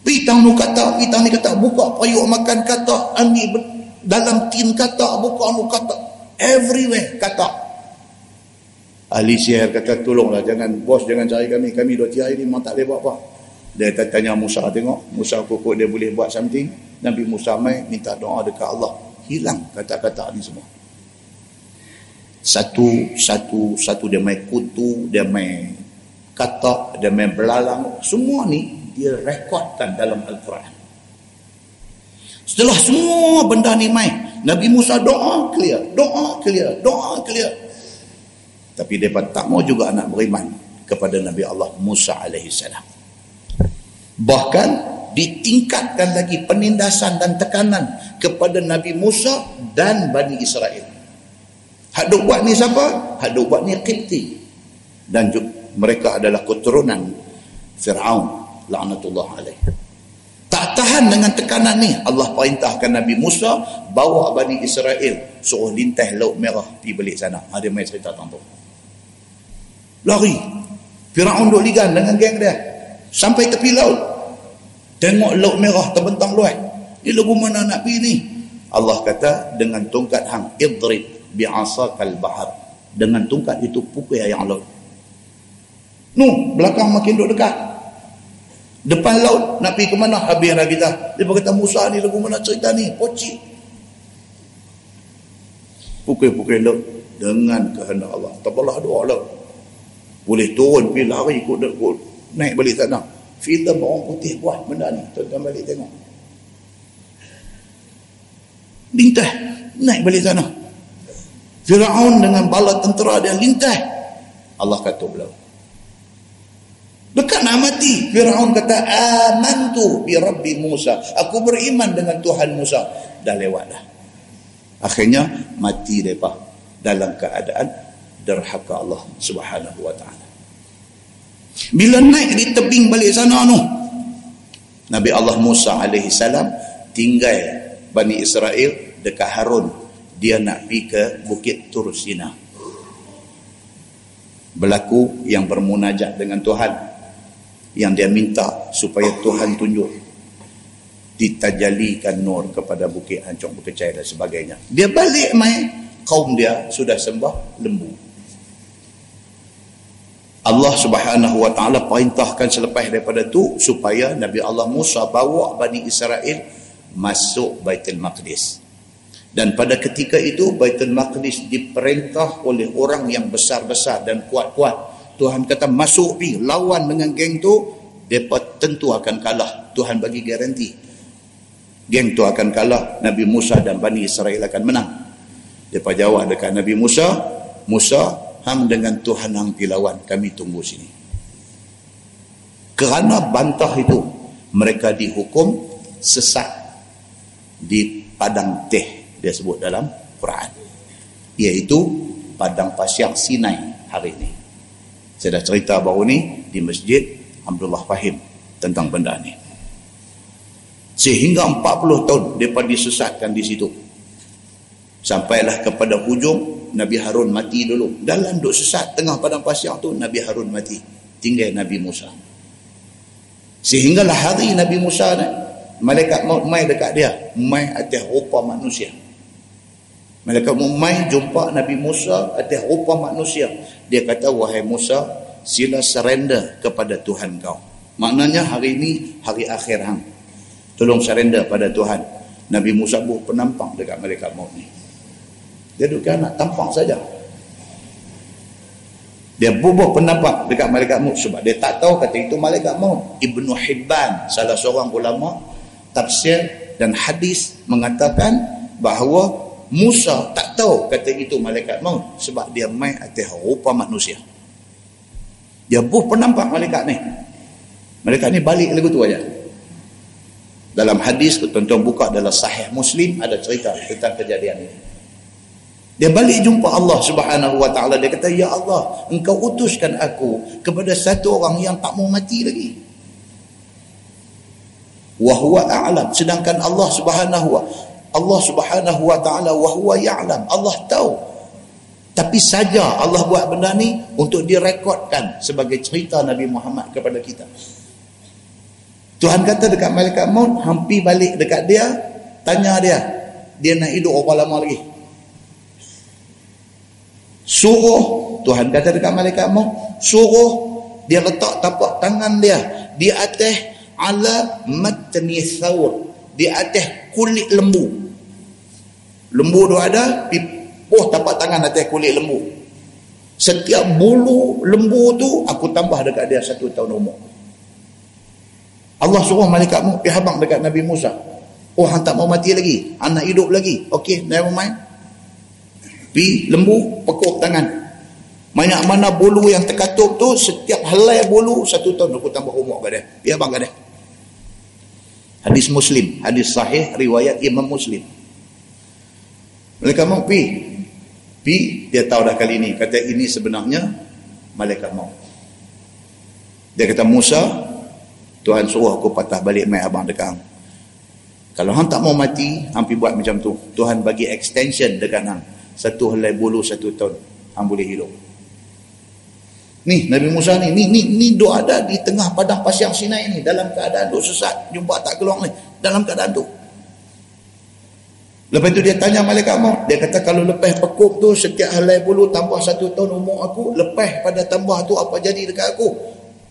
Pitang nu katak pitang ni katak buka payuk makan katak ambil dalam tin katak buka nu katak everywhere katak ahli sihir kata tolonglah jangan bos jangan cari kami. Kami dua tiap hari memang tak boleh buat apa. Dia tanya Musa tengok. Musa pokok dia boleh buat something. Nabi Musa mai minta doa dekat Allah. Hilang kata-kata ni semua. Satu satu satu dia main kutu dia main kata dia main belalang. Semua ni dia rekodkan dalam Al-Quran. Setelah semua benda ni main Nabi Musa doa clear doa clear doa clear tapi dia tak mau juga anak beriman kepada Nabi Allah Musa salam bahkan ditingkatkan lagi penindasan dan tekanan kepada Nabi Musa dan Bani Israel Hak duk buat ni siapa? Hak duk buat ni Qibti. Dan mereka adalah keturunan Fir'aun. La'natullah alaih. Tak tahan dengan tekanan ni. Allah perintahkan Nabi Musa bawa Bani Israel suruh lintah laut merah pergi balik sana. Ada main cerita tentang Lari. Fir'aun duk ligan dengan geng dia. Sampai tepi laut. Tengok laut merah terbentang luar. Ini lagu mana nak pergi ni? Allah kata dengan tongkat hang idrib bi'asakal bahar dengan tungkat itu pukul yang laut nu belakang makin duduk dekat depan laut nak pergi ke mana habis kita dia berkata Musa ni lagu mana cerita ni poci pukul-pukul laut dengan kehendak Allah terbelah dua laut boleh turun pergi lari ikut, ikut naik balik sana filem orang putih buat benda ni tuan-tuan balik tengok lintah naik balik sana Fir'aun dengan bala tentera dia lintah. Allah kata belau. Dekat nak mati. Fir'aun kata, Amantu bi Rabbi Musa. Aku beriman dengan Tuhan Musa. Dah lewat dah. Akhirnya, mati mereka dalam keadaan derhaka Allah subhanahu wa ta'ala. Bila naik di tebing balik sana tu, Nabi Allah Musa alaihi salam tinggal Bani Israel dekat Harun dia nak pergi ke Bukit Tursina. Berlaku yang bermunajat dengan Tuhan. Yang dia minta supaya Tuhan tunjuk. Ditajalikan nur kepada Bukit Hancur Bekecai dan sebagainya. Dia balik main. Kaum dia sudah sembah lembu. Allah subhanahu wa ta'ala perintahkan selepas daripada tu supaya Nabi Allah Musa bawa Bani Israel masuk Baitul Maqdis. Dan pada ketika itu Baitul Maqdis diperintah oleh orang yang besar-besar dan kuat-kuat. Tuhan kata masuk pi lawan dengan geng tu depa tentu akan kalah. Tuhan bagi garanti. Geng tu akan kalah, Nabi Musa dan Bani Israel akan menang. Depa jawab dekat Nabi Musa, Musa hang dengan Tuhan hang pi lawan, kami tunggu sini. Kerana bantah itu mereka dihukum sesat di padang teh dia sebut dalam Quran. Iaitu padang pasir Sinai hari ini. Saya dah cerita baru ni di masjid Abdullah Fahim tentang benda ni. Sehingga 40 tahun mereka disesatkan di situ. Sampailah kepada hujung Nabi Harun mati dulu dalam duk sesat tengah padang pasir tu Nabi Harun mati tinggal Nabi Musa sehinggalah hari Nabi Musa ni malaikat maut mai dekat dia mai atas rupa manusia Malaikat Mumai jumpa Nabi Musa atas rupa manusia. Dia kata, wahai Musa, sila surrender kepada Tuhan kau. Maknanya hari ini hari akhir hang. Tolong surrender pada Tuhan. Nabi Musa buh penampang dekat malaikat maut ni. Dia duduk nak tampang saja. Dia bubuh penampang dekat malaikat maut sebab dia tak tahu kata itu malaikat maut. Ibnu Hibban, salah seorang ulama tafsir dan hadis mengatakan bahawa Musa tak tahu kata itu malaikat maut sebab dia main atas rupa manusia. Dia buh penampak malaikat ni. Malaikat ni balik lagu tu aja. Dalam hadis tuan-tuan buka dalam sahih Muslim ada cerita tentang kejadian ini. Dia balik jumpa Allah Subhanahu wa taala dia kata ya Allah engkau utuskan aku kepada satu orang yang tak mau mati lagi. Wa huwa a'lam sedangkan Allah Subhanahu wa Allah subhanahu wa ta'ala wa huwa ya'lam Allah tahu Tapi saja Allah buat benda ni untuk direkodkan sebagai cerita Nabi Muhammad kepada kita. Tuhan kata dekat malaikat maut, hampir balik dekat dia, tanya dia, dia nak hidup berapa lama lagi? Suruh, Tuhan kata dekat malaikat maut, suruh dia letak tapak tangan dia di atas ala matni thawr, di atas kulit lembu. Lembu tu ada, pipuh tapak tangan atas kulit lembu. Setiap bulu lembu tu aku tambah dekat dia satu tahun umur. Allah suruh malaikat maut pergi habang dekat Nabi Musa. Oh, hang tak mau mati lagi. Anak hidup lagi. Okey, never mind. Pi lembu pekuk tangan. Banyak mana bulu yang terkatup tu setiap helai bulu satu tahun aku tambah umur kat dia. Pi habang kat dia. Hadis Muslim, hadis sahih riwayat Imam Muslim. Malaikat maut pi. Pi dia tahu dah kali ini kata ini sebenarnya malaikat maut. Dia kata Musa, Tuhan suruh aku patah balik mai abang dekat Kalau hang tak mau mati, hang pergi buat macam tu. Tuhan bagi extension dekat hang. Satu helai bulu satu tahun. Hang boleh hidup. Ni Nabi Musa ni, ni ni ni duk ada di tengah padang pasir Sinai ni dalam keadaan duk sesat, jumpa tak keluar ni dalam keadaan tu. Lepas tu dia tanya malaikat maut, dia kata kalau lepas pekuk tu setiap helai bulu tambah satu tahun umur aku, lepas pada tambah tu apa jadi dekat aku?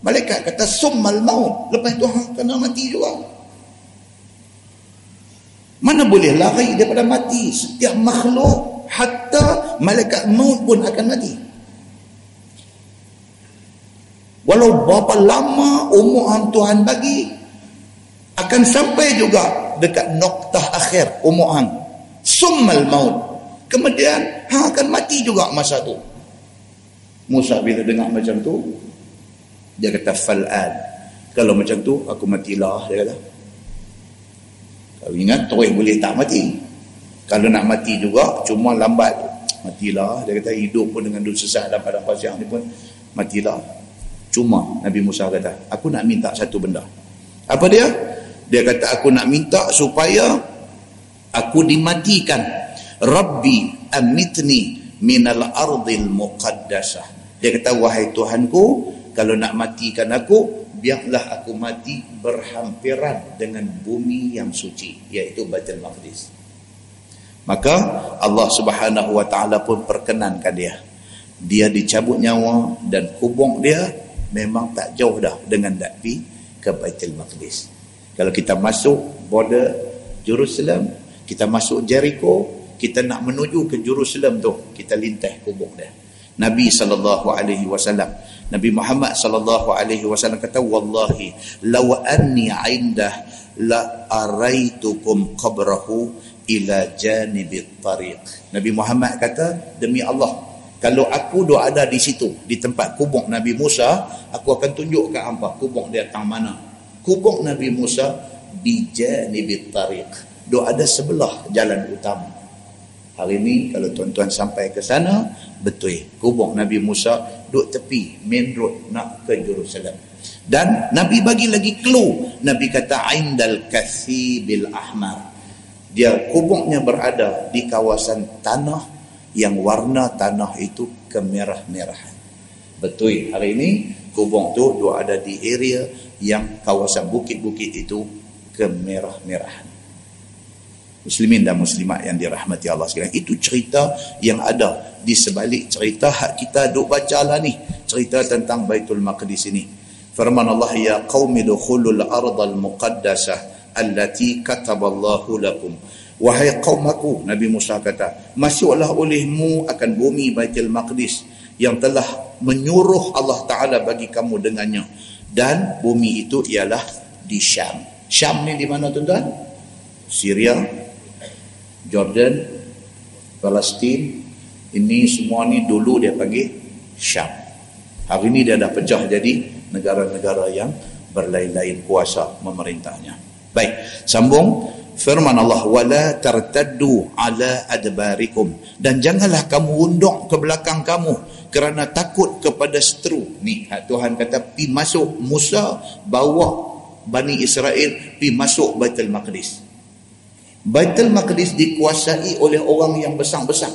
Malaikat kata summal maut. Lepas tu hang kena mati juga. Mana boleh lari daripada mati? Setiap makhluk hatta malaikat maut pun akan mati. Walau berapa lama umur hang Tuhan bagi akan sampai juga dekat noktah akhir umur hang. Summal maut. Kemudian hang akan mati juga masa tu. Musa bila dengar macam tu, dia kata fal'an. Kalau macam tu aku matilah dia kata. Kau ingat terus boleh tak mati. Kalau nak mati juga cuma lambat matilah dia kata hidup pun dengan dosa sesat dan padang pasir ni pun matilah. Cuma Nabi Musa kata aku nak minta satu benda. Apa dia? Dia kata aku nak minta supaya aku dimatikan. Rabbi amitni minal ardil muqaddasah. Dia kata wahai Tuhanku kalau nak matikan aku biarlah aku mati berhampiran dengan bumi yang suci iaitu Baitul Maqdis maka Allah Subhanahu wa taala pun perkenankan dia. Dia dicabut nyawa dan kubur dia memang tak jauh dah dengan pergi ke Baitul Maqdis. Kalau kita masuk border Jerusalem kita masuk Jericho kita nak menuju ke Jerusalem tu kita lintah kubur dia. Nabi sallallahu alaihi wasallam Nabi Muhammad sallallahu alaihi wasallam kata wallahi law anni indah la araitukum qabrahu ila janibit tariq Nabi Muhammad kata demi Allah kalau aku duk ada di situ di tempat kubur Nabi Musa aku akan tunjuk ke hangpa kubur dia tang mana kubur Nabi Musa di janibit tariq duk ada sebelah jalan utama Hari ini kalau tuan-tuan sampai ke sana, betul. Kubur Nabi Musa duduk tepi main road nak ke Jerusalem. Dan Nabi bagi lagi clue. Nabi kata Aindal Kathibil Ahmar. Dia kuburnya berada di kawasan tanah yang warna tanah itu kemerah-merahan. Betul. Hari ini kubur tu dua ada di area yang kawasan bukit-bukit itu kemerah-merahan muslimin dan muslimat yang dirahmati Allah sekalian itu cerita yang ada di sebalik cerita hak kita duk baca lah ni cerita tentang Baitul Maqdis ini firman Allah ya qaumi dukhulul ardal muqaddasah allati kataballahu lakum. Wahai qaumku Nabi Musa kata masuklah olehmu akan bumi Baitul Maqdis yang telah menyuruh Allah Taala bagi kamu dengannya. Dan bumi itu ialah di Syam. Syam ni di mana tuan-tuan? Syria Jordan, Palestin, ini semua ni dulu dia panggil Syam. Hari ini dia dah pecah jadi negara-negara yang berlain-lain kuasa memerintahnya. Baik, sambung firman Allah wala tartaddu ala adbarikum dan janganlah kamu unduk ke belakang kamu kerana takut kepada seteru. Ni Tuhan kata pi masuk Musa bawa Bani Israel pi masuk Baitul Maqdis. Baitul Maqdis dikuasai oleh orang yang besar-besar.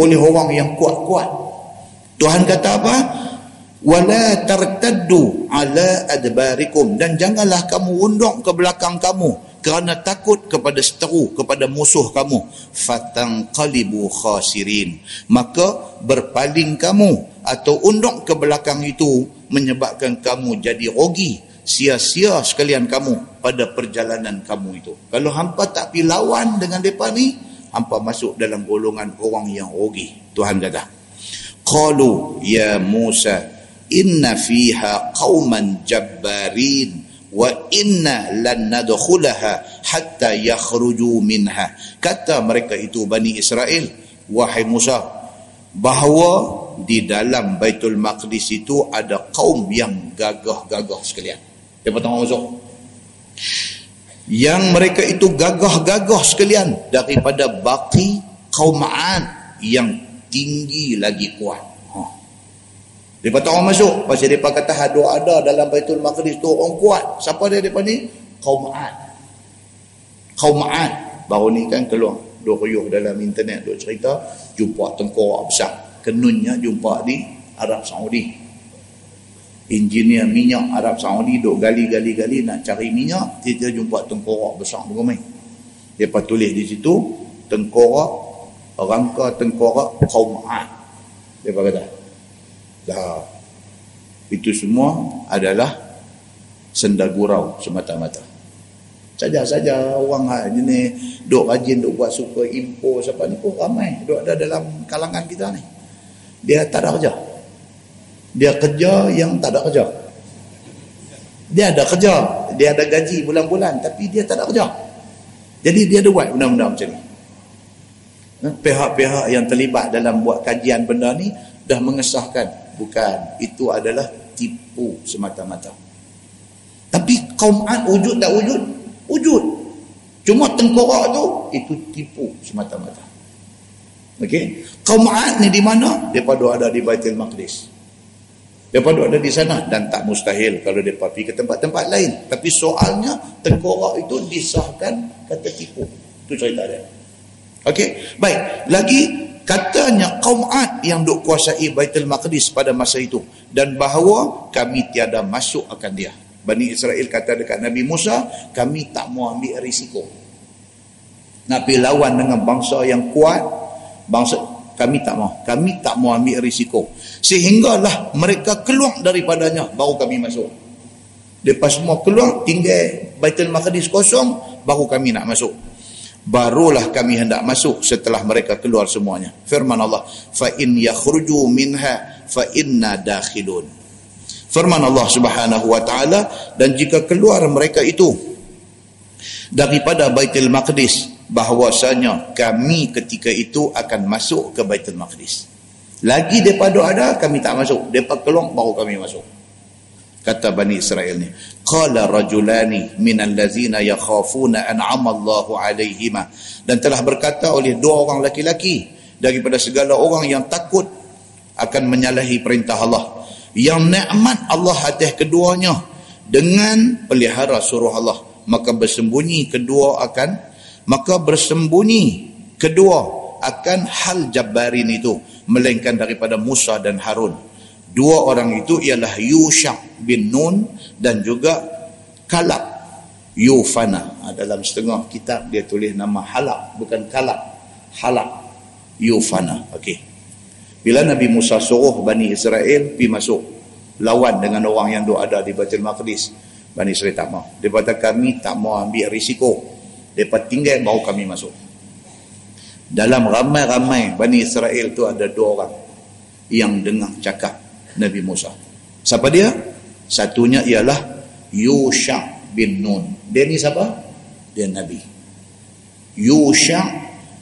oleh orang yang kuat-kuat Tuhan kata apa wala tartaddu ala adbarikum. Dan janganlah kamu unduk ke belakang kamu kerana takut kepada seteru kepada musuh kamu. Fatanqalibu khasirin. Maka berpaling kamu atau unduk ke belakang itu menyebabkan kamu jadi rugi sia-sia sekalian kamu pada perjalanan kamu itu. Kalau hampa tak pi lawan dengan depa ni hampa masuk dalam golongan orang yang rugi Tuhan kata qalu ya Musa inna fiha qauman jabbarin wa inna lan nadkhulaha hatta yakhruju minha. Kata mereka itu Bani Israel wahai Musa bahawa di dalam Baitul Maqdis itu ada kaum yang gagah-gagah sekalian. Dia tengok masuk yang mereka itu gagah-gagah sekalian daripada baki kaum Ad yang tinggi lagi kuat mereka tak orang masuk. Pasal mereka kata hadu ada dalam Baitul Maqdis tu orang kuat. Siapa dia mereka ni? Kaum Ma'ad. Kaum Ma'ad. Baru ni kan keluar. Dua riuh dalam internet dua cerita. Jumpa tengkorak besar. Kenunnya jumpa di Arab Saudi. Engineer minyak Arab Saudi duk gali-gali-gali nak cari minyak. Dia jumpa tengkorak besar. Berumai. Dia tulis di situ. Tengkorak. Rangka tengkorak kaum Ma'ad. Dia kata dah itu semua adalah sendagurau semata-mata. Saja-saja orang ni duk rajin duk buat super info siapa ni? Pun ramai. Duk ada dalam kalangan kita ni. Dia tak ada kerja. Dia kerja yang tak ada kerja. Dia ada kerja. Dia ada gaji bulan-bulan tapi dia tak ada kerja. Jadi dia ada buat benda-benda macam ni. Pihak-pihak yang terlibat dalam buat kajian benda ni dah mengesahkan Bukan. Itu adalah tipu semata-mata. Tapi kaum Ad wujud tak wujud? Wujud. Cuma tengkorak tu, itu tipu semata-mata. Okey. Kaum Ad ni di mana? Mereka ada di Baitul Maqdis. Mereka ada di sana dan tak mustahil kalau mereka pergi ke tempat-tempat lain. Tapi soalnya tengkorak itu disahkan kata tipu. Itu cerita dia. Okey. Baik. Lagi katanya kaum Ad yang duk kuasai Baitul Maqdis pada masa itu. Dan bahawa kami tiada masuk akan dia. Bani Israel kata dekat Nabi Musa kami tak mau ambil risiko. Nak pergi lawan dengan bangsa yang kuat bangsa kami tak mau. Kami tak mau ambil risiko. Sehinggalah mereka keluar daripadanya baru kami masuk. Lepas semua keluar tinggal Baitul Maqdis kosong baru kami nak masuk barulah kami hendak masuk setelah mereka keluar semuanya. Firman Allah fa in yakhruju minha fa inna dakhilun. Firman Allah Subhanahu wa taala dan jika keluar mereka itu daripada Baitul Maqdis bahwasanya kami ketika itu akan masuk ke Baitul Maqdis. Lagi depa ada kami tak masuk. Depa keluar baru kami masuk kata Bani Israel ni. Qala rajulani minal ladzina yakhafuna an'ama Allahu alaihima. Dan telah berkata oleh dua orang laki-laki daripada segala orang yang takut akan menyalahi perintah Allah. Yang nikmat Allah atas keduanya dengan pelihara suruh Allah. Maka bersembunyi kedua akan maka bersembunyi kedua akan hal jabbarin itu melainkan daripada Musa dan Harun Dua orang itu ialah Yusha bin Nun dan juga Kalab Yufana. Ha, dalam setengah kitab dia tulis nama Halab bukan Kalab. Halab Yufana. Okey. Bila Nabi Musa suruh Bani Israel pergi masuk lawan dengan orang yang ada di Baitul Maqdis. Bani Israel tak mau. Dia kata kami tak mau ambil risiko. Dia tinggal baru kami masuk. Dalam ramai-ramai Bani Israel tu ada dua orang yang dengar cakap Nabi Musa. Siapa dia? Satunya ialah Yusha bin Nun. Dia ni siapa? Dia Nabi. Yusha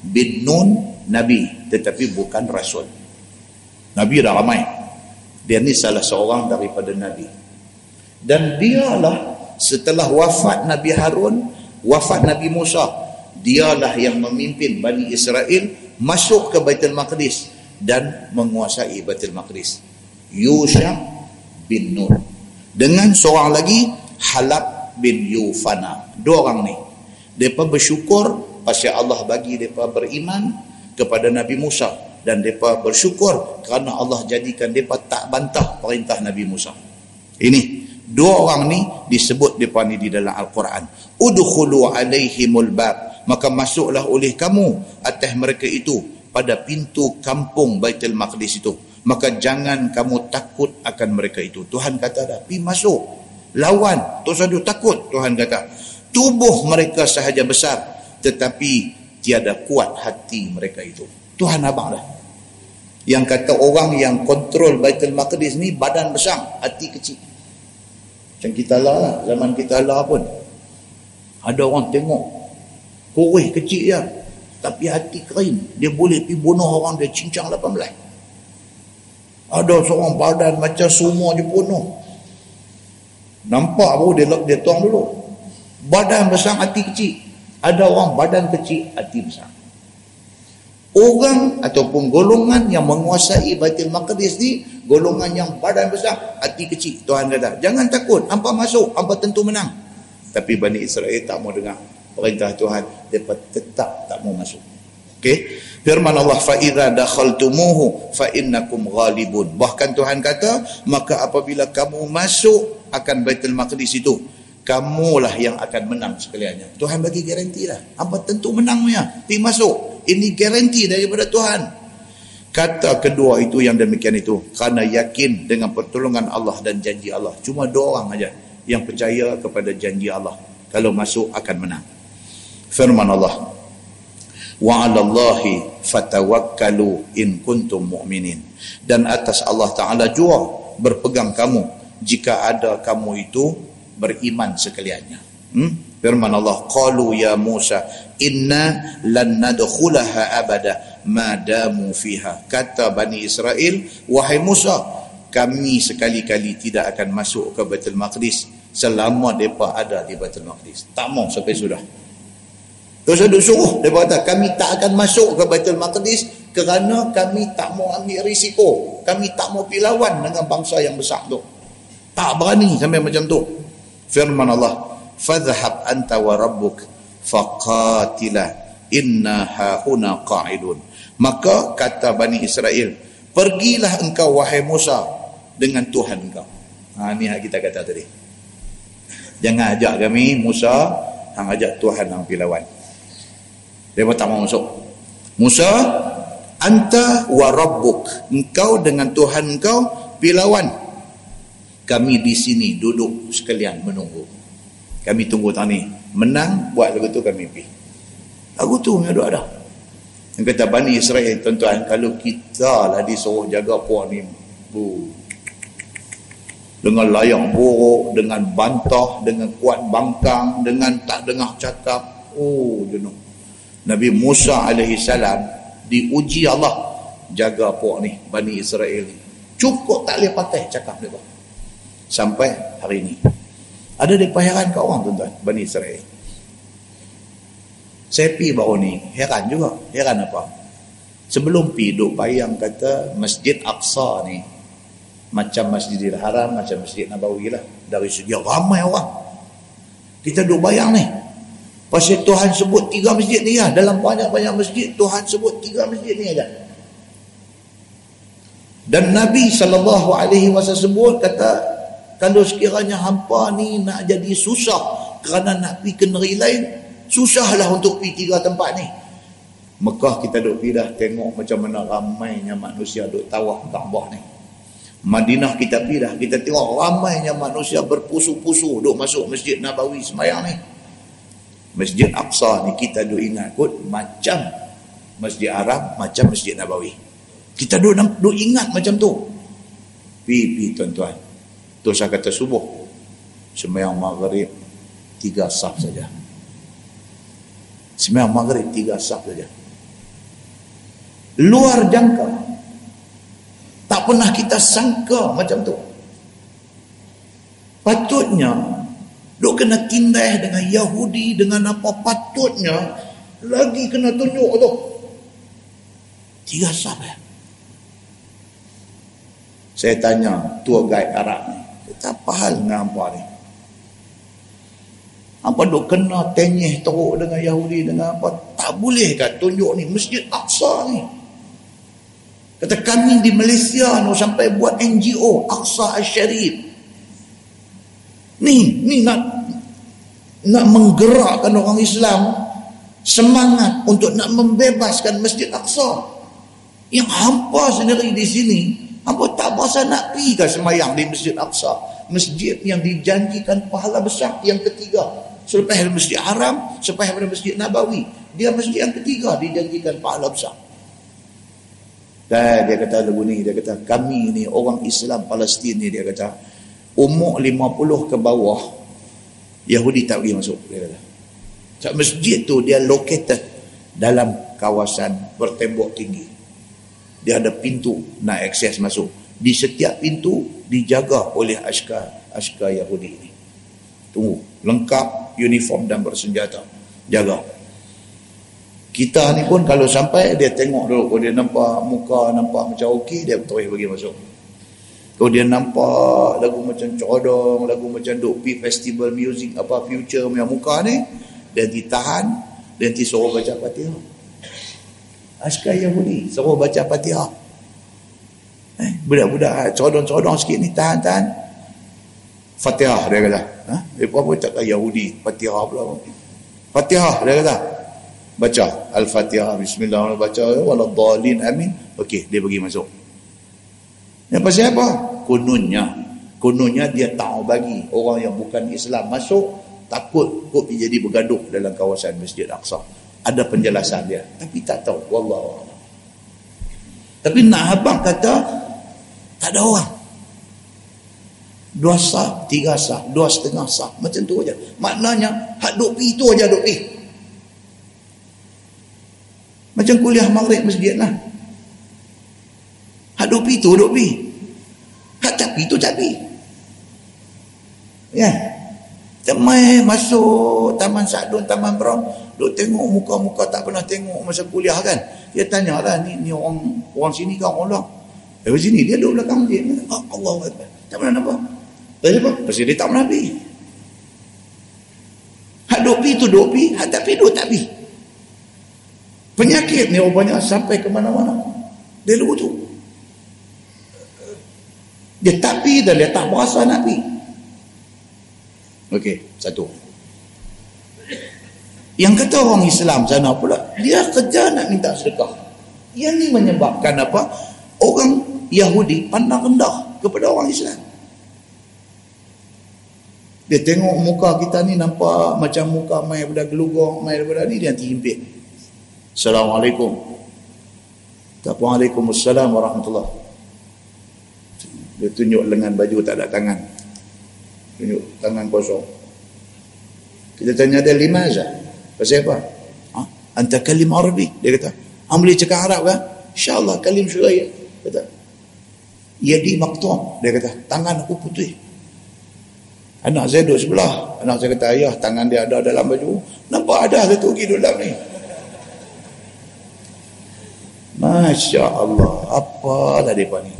bin Nun Nabi. Tetapi bukan Rasul. Nabi dah ramai. Dia ni salah seorang daripada Nabi. Dan dialah setelah wafat Nabi Harun, wafat Nabi Musa, dialah yang memimpin Bani Israel masuk ke Baitul Maqdis dan menguasai Baitul Maqdis. Yusha bin Nur. Dengan seorang lagi Halab bin Yufana. Dua orang ni. Mereka bersyukur pasal Allah bagi mereka beriman kepada Nabi Musa. Dan mereka bersyukur kerana Allah jadikan mereka tak bantah perintah Nabi Musa. Ini dua orang ni disebut mereka ni di dalam Al-Quran. Udkhulu alaihimul bab. Maka masuklah oleh kamu atas mereka itu pada pintu kampung Baitul Maqdis itu maka jangan kamu takut akan mereka itu. Tuhan kata dah pi masuk. Lawan. Tu sadu takut Tuhan kata. Tubuh mereka sahaja besar tetapi tiada kuat hati mereka itu. Tuhan abang dah. Yang kata orang yang kontrol Baitul Maqdis ni badan besar hati kecil. Macam kita lah zaman kita lah pun. Ada orang tengok kurih kecil ya tapi hati kering. Dia boleh pergi bunuh orang dia cincang 18 ada seorang badan macam semua je bunuh nampak baru dia, dia tuang dulu. Badan besar hati kecil. Ada orang badan kecil hati besar. Orang ataupun golongan yang menguasai Baitul Maqdis ni golongan yang badan besar hati kecil Tuhan kata jangan takut hampa masuk hampa tentu menang. Tapi Bani Israel tak mau dengar perintah Tuhan. Mereka tetap tak mau masuk okey? Firman Allah fa idza dakhaltumuhu fa innakum ghalibun. Bahkan Tuhan kata maka apabila kamu masuk akan Baitul Maqdis itu kamulah yang akan menang sekaliannya. Tuhan bagi garanti lah. Apa tentu menangnya? Pergi masuk. Ini garanti daripada Tuhan. Kata kedua itu yang demikian itu kerana yakin dengan pertolongan Allah dan janji Allah. Cuma dua orang aja yang percaya kepada janji Allah. Kalau masuk akan menang. Firman Allah wa 'alallahi fatawakkalu in kuntum mu'minin. Dan atas Allah taala jua berpegang kamu jika ada kamu itu beriman sekaliannya. Hmm? firman Allah qalu ya Musa inna lan nadkhulaha abada ma damu fiha. Kata bani Israel wahai Musa kami sekali-kali tidak akan masuk ke Baitul Maqdis selama depa ada di Baitul Maqdis. Tak mau sampai sudah Ada suruh dia kata kami tak akan masuk ke Baitul Maqdis kerana kami tak mau ambil risiko. Kami tak mau pilawan dengan bangsa yang besar tu. Tak berani sampai macam tu. Firman Allah, "Fadhhab anta wa rabbuk faqatila inna hahuna qa'idun." Maka kata Bani Israel, "Pergilah engkau wahai Musa dengan Tuhan engkau." Ha ni yang kita kata tadi. Jangan ajak kami Musa, hang ajak Tuhan hang pilawan. Dia tak mau masuk. Musa, anta wa rabbuk. Engkau dengan Tuhan engkau pilawan. Kami di sini duduk sekalian menunggu. Kami tunggu tani. Menang, buat lagu tu kami pergi. Lagu tu yang ada ada. Yang kata Bani Israel, tuan-tuan, kalau kita lah disuruh jaga puan ni, bu, dengan layak buruk, dengan bantah, dengan kuat bangkang, dengan tak dengar cakap, oh jenuh. Nabi Musa alaihi salam diuji Allah jaga puak ni Bani Israel ni. Cukup tak boleh patah cakap dia. Sampai hari ini. Ada depa heran kat orang tuan-tuan Bani Israel. Saya pi baru ni heran juga. Heran apa? Sebelum pi duk bayang kata Masjid Aqsa ni macam Masjidil Haram, macam Masjid Nabawi lah. Dari segi ramai orang. Kita duk bayang ni. Pasal Tuhan sebut tiga masjid ni lah. Dalam banyak-banyak masjid, Tuhan sebut tiga masjid ni aja. Dan Nabi SAW sebut kata, kalau sekiranya hampa ni nak jadi susah kerana nak pergi ke negeri lain, susahlah untuk pergi tiga tempat ni. Mekah kita duk pergi dah tengok macam mana ramainya manusia duk tawah Kaabah ni. Madinah kita pergi dah, kita tengok ramainya manusia berpusu-pusu duk masuk masjid Nabawi semayang ni. Masjid Aqsa ni kita duk ingat kot macam Masjid Arab, macam Masjid Nabawi. Kita duk, duk ingat macam tu. Pi, tuan-tuan. Tu saya kata subuh. Semayang maghrib, tiga saf saja. Semayang maghrib, tiga saf saja. Luar jangka. Tak pernah kita sangka macam tu. Patutnya Duk kena tindai dengan Yahudi dengan apa patutnya lagi kena tunjuk tu. Tiga ya. Saya tanya tua guide Arab ni. Kita apa hal dengan apa ni? Apa duk kena tenyeh teruk dengan Yahudi dengan apa? Tak boleh kan tunjuk ni Masjid Aqsa ni. Kata kami di Malaysia no, sampai buat NGO Aqsa Al-Sharif. Ni, ni nak nak menggerakkan orang Islam semangat untuk nak membebaskan Masjid Aqsa. Yang hampa sendiri di sini, hampa tak berasa nak pergi ke semayang di Masjid Aqsa. Masjid yang dijanjikan pahala besar yang ketiga. Selepas Masjid Haram, selepas Masjid Nabawi. Dia masjid yang ketiga dijanjikan pahala besar. Dan dia kata lagu ni, dia kata kami ni orang Islam Palestin ni dia kata umur 50 ke bawah Yahudi tak pergi masuk dia kata. Sebab masjid tu dia located dalam kawasan bertembok tinggi. Dia ada pintu nak akses masuk. Di setiap pintu dijaga oleh askar askar Yahudi ni. Tunggu, lengkap uniform dan bersenjata. Jaga kita ni pun kalau sampai dia tengok dulu kalau dia nampak muka nampak macam okey dia terus bagi masuk kalau dia nampak lagu macam codong lagu macam duk pi festival music apa future punya muka ni dia ditahan dia nanti suruh baca fatihah. Askar Yahudi suruh baca fatihah. Eh, budak-budak codong-codong sikit ni tahan-tahan. Fatihah dia kata. Ha? dia pun tak Yahudi fatihah pula. Fatihah dia kata. Baca al-fatihah bismillahirrahmanirrahim baca waladhdallin amin. Okey dia pergi masuk yang pasal apa? Kononnya. Kononnya dia tahu bagi orang yang bukan Islam masuk takut kok jadi bergaduh dalam kawasan Masjid Aqsa. Ada penjelasan dia. Tapi tak tahu. Wallahu tapi nak habang kata tak ada orang. Dua sah, tiga sah, dua setengah sah. Macam tu aja. Maknanya hak duk pi tu aja duk pi macam kuliah maghrib masjid lah. Hak duk pi tu duk pi. Hak tak tu tak pi. Ya. Temai masuk Taman Sadun, Taman Brown. Duk tengok muka-muka tak pernah tengok masa kuliah kan. Dia tanya lah ni, ni orang orang sini kan orang Eh sini dia duduk belakang masjid. Oh, Allah Tak pernah nampak. Pasal apa? Pasal dia tak pernah pi. Hak duk pi tu duk. Hak tak duk tak pi. Penyakit ni rupanya sampai ke mana-mana. Dia lupa tu. Dia tak pergi dan dia tak berasa nak pergi. Okey, satu. Yang kata orang Islam sana pula, dia kerja nak minta sedekah. Yang ni menyebabkan apa? Orang Yahudi pandang rendah kepada orang Islam. Dia tengok muka kita ni nampak macam muka mai daripada gelugong, mai daripada ni, dia nanti himpit. Assalamualaikum. Waalaikumsalam warahmatullahi Dia tunjuk lengan baju tak ada tangan. Tunjuk tangan kosong. Kita tanya dia lima aja. Pasal apa? Ha? Anta kalim Arabi. Dia kata, Am boleh cakap Arab kan? InsyaAllah kalim syuraya. Kata, Yadi maktum. Dia kata, tangan aku putih. Anak saya duduk sebelah. Anak saya kata, ayah tangan dia ada dalam baju. Nampak ada satu lagi dalam ni. Masya Allah Apa lah mereka ni?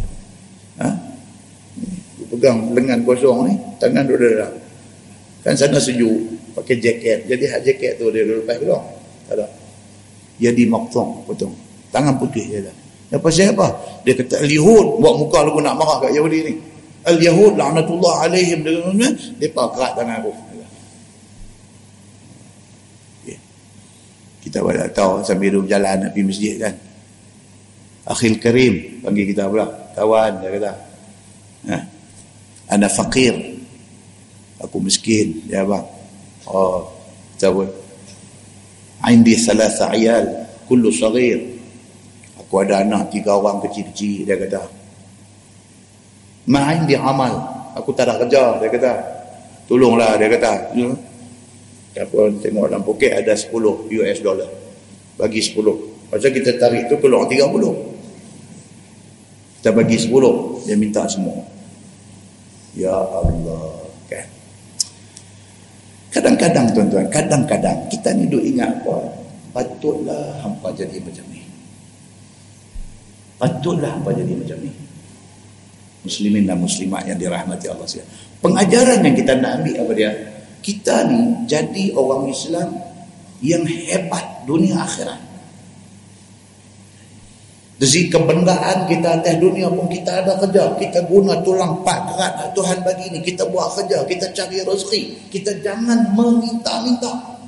Pegang lengan kosong ni Tangan duduk dalam. Kan sana sejuk Pakai jaket. Jadi hak jaket tu dia lepas keluar Tak ada. Jadi maktong potong. Tangan putih je dah. Apa? Siapa? Dia kata Al-Yahud. Buat muka lagu nak marah kat Yahudi ni. Al-Yahud La'natullah alaihim. Dia pakat tangan aku. Kita boleh tahu sambil duduk jalan nak pergi masjid kan. Akhil karim panggil kita pula. Kawan dia kata. Ha? Ana fakir aku miskin ya bang oh kita pun indi salasa ayal kullu sagir aku ada anak tiga orang kecil-kecil dia kata ma indi amal aku tak ada kerja dia kata tolonglah dia kata ya. Siapa tengok dalam poket ada 10 US dollar. Bagi 10. Pasal kita tarik tu keluar 30. Kita bagi sepuluh, dia minta semua. Ya Allah. Kan? Kadang-kadang tuan-tuan, kadang-kadang kita ni duk ingat apa? Patutlah hampa jadi macam ni. Patutlah hampa jadi macam ni. Muslimin dan muslimat yang dirahmati Allah SWT. Pengajaran yang kita nak ambil apa dia? Kita ni jadi orang Islam yang hebat dunia akhirat. Dari kebendaan kita atas dunia pun kita ada kerja. Kita guna tulang pak kerat Tuhan bagi ini. Kita buat kerja. Kita cari rezeki. Kita jangan meminta-minta.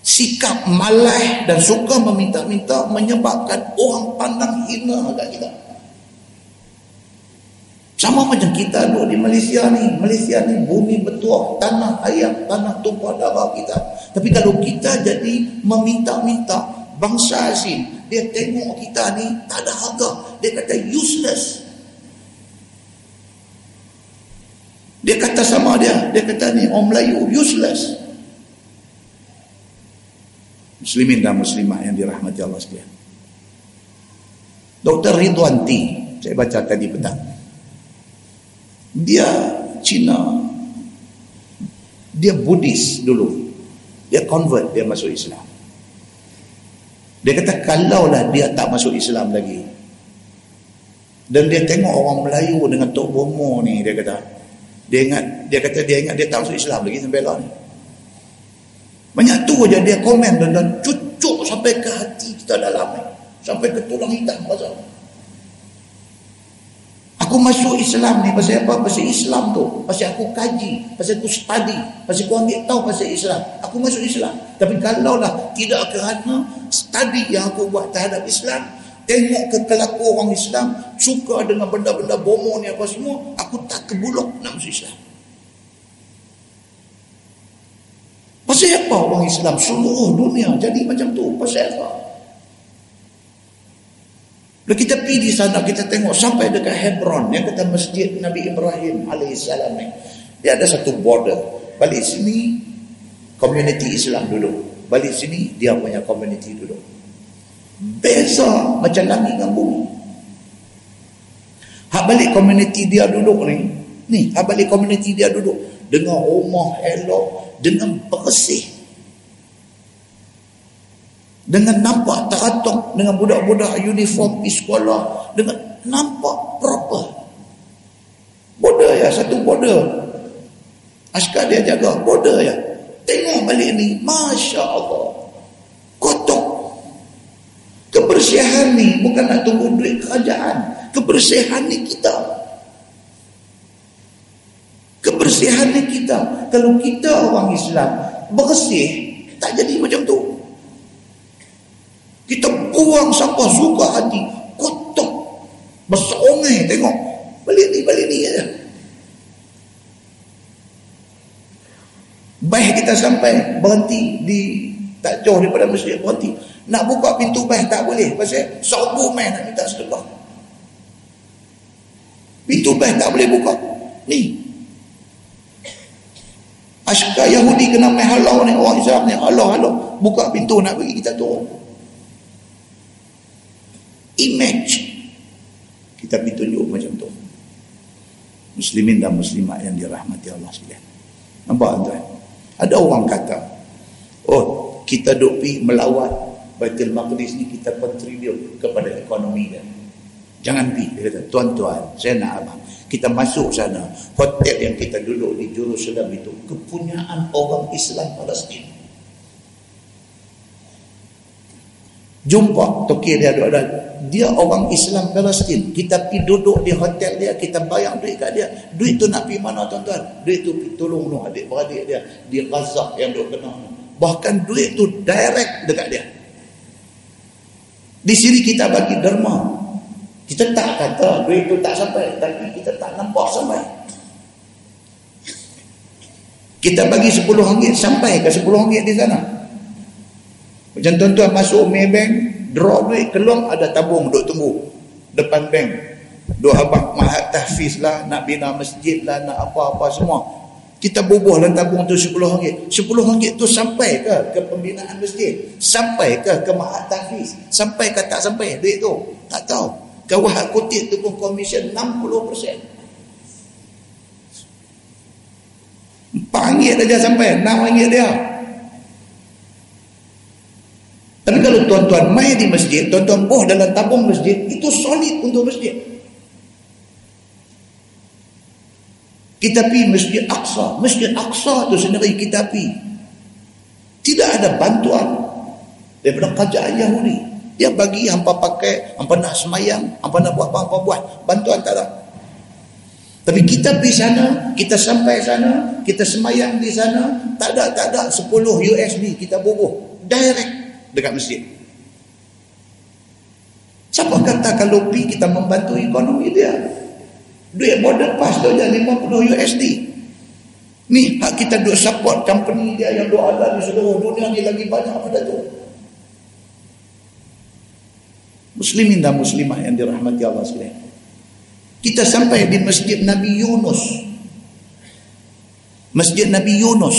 Sikap malah dan suka meminta-minta menyebabkan orang pandang hina kat kita. Sama macam kita duduk di Malaysia ni. Malaysia ni bumi betul. Tanah ayam, tanah tumpah darah kita. Tapi kalau kita jadi meminta-minta, bangsa asing dia tengok kita ni tak ada harga. Dia kata useless. Dia kata sama dia. Dia kata ni orang Melayu useless. Muslimin dan muslimah yang dirahmati Allah sekalian. Dr. Ridwan T saya baca tadi petang. Dia Cina. Dia Buddhis dulu. Dia convert dia masuk Islam dia kata kalaulah dia tak masuk Islam lagi. Dan dia tengok orang Melayu dengan Tok Bomo ni dia kata. Dia ingat dia kata dia ingat dia tak masuk Islam lagi sampai lah ni. Banyak tu aja dia komen dan, dan cucuk sampai ke hati kita dalam ni. Sampai ke tulang hitam pasal. Aku masuk Islam ni pasal apa? Pasal Islam tu. Pasal aku kaji. Pasal aku study. Pasal aku ambil tahu pasal Islam. Aku masuk Islam. Tapi kalau lah tidak kerana study yang aku buat terhadap Islam. Tengok ke kelaku orang Islam. Suka dengan benda-benda bomo ni apa semua. Aku tak kebulok nak masuk Islam. Pasal apa orang Islam seluruh dunia jadi macam tu? Pasal apa? Bila kita pergi di sana, kita tengok sampai dekat Hebron, yang kata masjid Nabi Ibrahim AS ni. Dia ada satu border. Balik sini, community Islam dulu. Balik sini, dia punya community dulu. Beza macam langit dengan bumi. Hak balik community dia duduk ni, ni, hak balik community dia duduk dengan rumah elok, dengan bersih dengan nampak teratok dengan budak-budak uniform di sekolah dengan nampak proper border ya satu border askar dia jaga border ya. Tengok balik ni Masya Allah. Kotok kebersihan ni bukan nak tunggu duit kerajaan. Kebersihan ni kita. Kebersihan ni kita. Kalau kita orang Islam bersih tak jadi macam tu kita buang sampah suka hati. Kotok. Bersongai tengok. Balik ni, balik ni aja. Baik kita sampai berhenti di tak jauh daripada masjid berhenti. Nak buka pintu baik tak boleh. Pasal sabu main nak minta sedekah. Pintu baik tak boleh buka. Ni. Asyikah Yahudi kena main halau ni. Orang Islam ni halau halau. Buka pintu nak bagi kita turun image. Kita pergi tunjuk macam tu. Muslimin dan muslimat yang dirahmati Allah sekalian. Nampak tuan? Ada orang kata oh kita duk pergi melawat Baitul Maqdis ni kita kontribut kepada ekonomi dia. Jangan pergi dia kata tuan-tuan saya nak abang kita masuk sana. Hotel yang kita duduk di Jerusalem itu kepunyaan orang Islam Palestin jumpa toki dia ada dia orang Islam Palestin kita pergi duduk di hotel dia kita bayar duit kat dia. Duit tu nak pergi mana tuan-tuan? Duit tu tolong no adik-beradik dia di Gaza yang duk kena bahkan duit tu direct dekat dia. Di sini kita bagi derma. Kita tak kata duit tu tak sampai tapi kita tak nampak sampai. Kita bagi 10 ringgit sampai ke 10 ringgit di sana macam tuan-tuan masuk Maybank draw duit keluar ada tabung duk tunggu depan bank. Dua abang mahat tahfiz lah nak bina masjid lah nak apa-apa semua. Kita bubuh dalam tabung tu 10 ringgit. 10 ringgit tu sampai ke ke pembinaan masjid? Sampai ke ke mahat tahfiz? Sampai ke tak sampai duit tu? Tak tahu. Kawah kutip tu pun komisen 60% Empat dah sampai, enam ringgit dia. Tapi kalau tuan-tuan main di masjid, tuan-tuan boh dalam tabung masjid, itu solid untuk masjid. Kita pergi Masjid Aqsa. Masjid Aqsa tu sendiri kita pergi. Tidak ada bantuan daripada kerajaan Yahudi. Dia bagi hampa pakai, hampa nak semayang, hampa nak buat apa-apa buat. Bantuan tak ada. Tapi kita pergi sana, kita sampai sana, kita semayang di sana, tak ada, tak ada 10 USD kita bubuh. Direct dekat masjid. Siapa kata kalau pergi kita membantu ekonomi dia? Duit border pass tu je 50 USD. Ni hak kita duk support company dia yang duk ada di seluruh dunia ni lagi banyak pada tu. Muslimin dan muslimah yang dirahmati Allah sekalian. Kita sampai di Masjid Nabi Yunus. Masjid Nabi Yunus.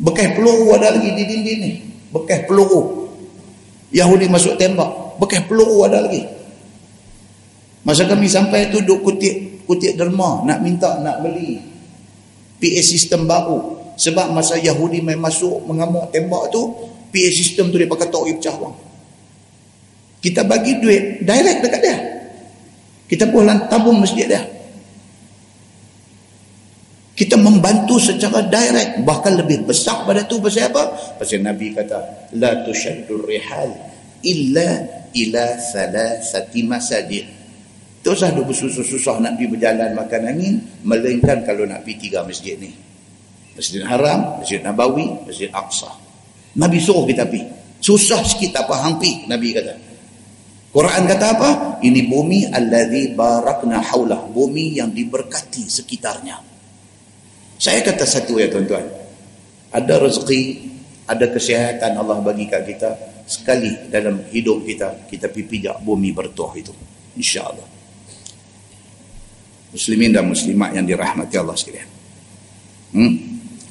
Bekas peluru ada lagi di dinding ni. Bekas peluru. Yahudi masuk tembak. Bekas peluru ada lagi. Masa kami sampai tu duk kutip kutip derma nak minta nak beli PA sistem baru. Sebab masa Yahudi main masuk mengamuk tembak tu, PA sistem tu dia pakai tok pecah wang. Kita bagi duit direct dekat dia. Kita pun tabung masjid dia. Kita membantu secara direct. Bahkan lebih besar pada tu pasal apa? Pasal Nabi kata, La tushaddur rihal illa ila salasati masajid. Tak usah duk bersusah-susah nak pergi berjalan makan angin. Melainkan kalau nak pergi tiga masjid ni. Masjid Haram, Masjid Nabawi, Masjid Aqsa. Nabi suruh kita pergi. Susah sikit tak faham pergi, Nabi kata. Quran kata apa? Ini bumi alladhi barakna haulah. Bumi yang diberkati sekitarnya. Saya kata satu ya tuan-tuan. Ada rezeki, ada kesihatan Allah bagi kat kita. Sekali dalam hidup kita, kita pijak bumi bertuah itu. InsyaAllah. Muslimin dan muslimat yang dirahmati Allah sekalian. Hmm?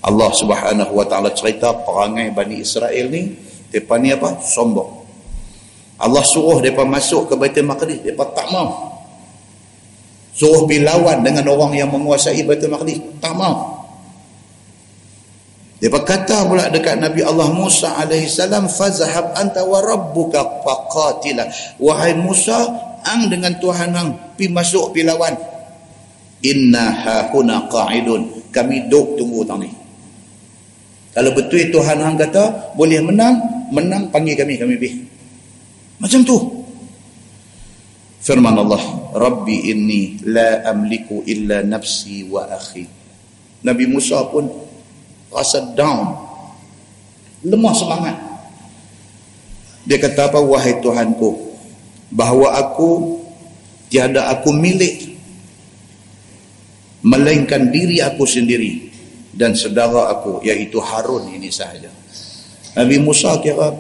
Allah subhanahu wa ta'ala cerita perangai Bani Israel ni. Depan ni apa? Sombong. Allah suruh mereka masuk ke Baitul Maqdis mereka tak mau suruh bilawan dengan orang yang menguasai Baitul Maqdis tak mau mereka kata pula dekat Nabi Allah Musa AS fazahab anta wa rabbuka faqatila. Wahai Musa ang dengan Tuhan ang pi masuk pi lawan. Inna hahuna qa'idun. Kami duk tunggu tang ni. Kalau betul Tuhan hang kata boleh menang menang panggil kami kami pergi. Macam tu. Firman Allah, Rabbi inni la amliku illa nafsi wa akhi. Nabi Musa pun rasa down. Lemah semangat. Dia kata apa? Wahai Tuhanku, bahawa aku tiada aku milik melainkan diri aku sendiri dan saudara aku iaitu Harun ini sahaja. Nabi Musa kira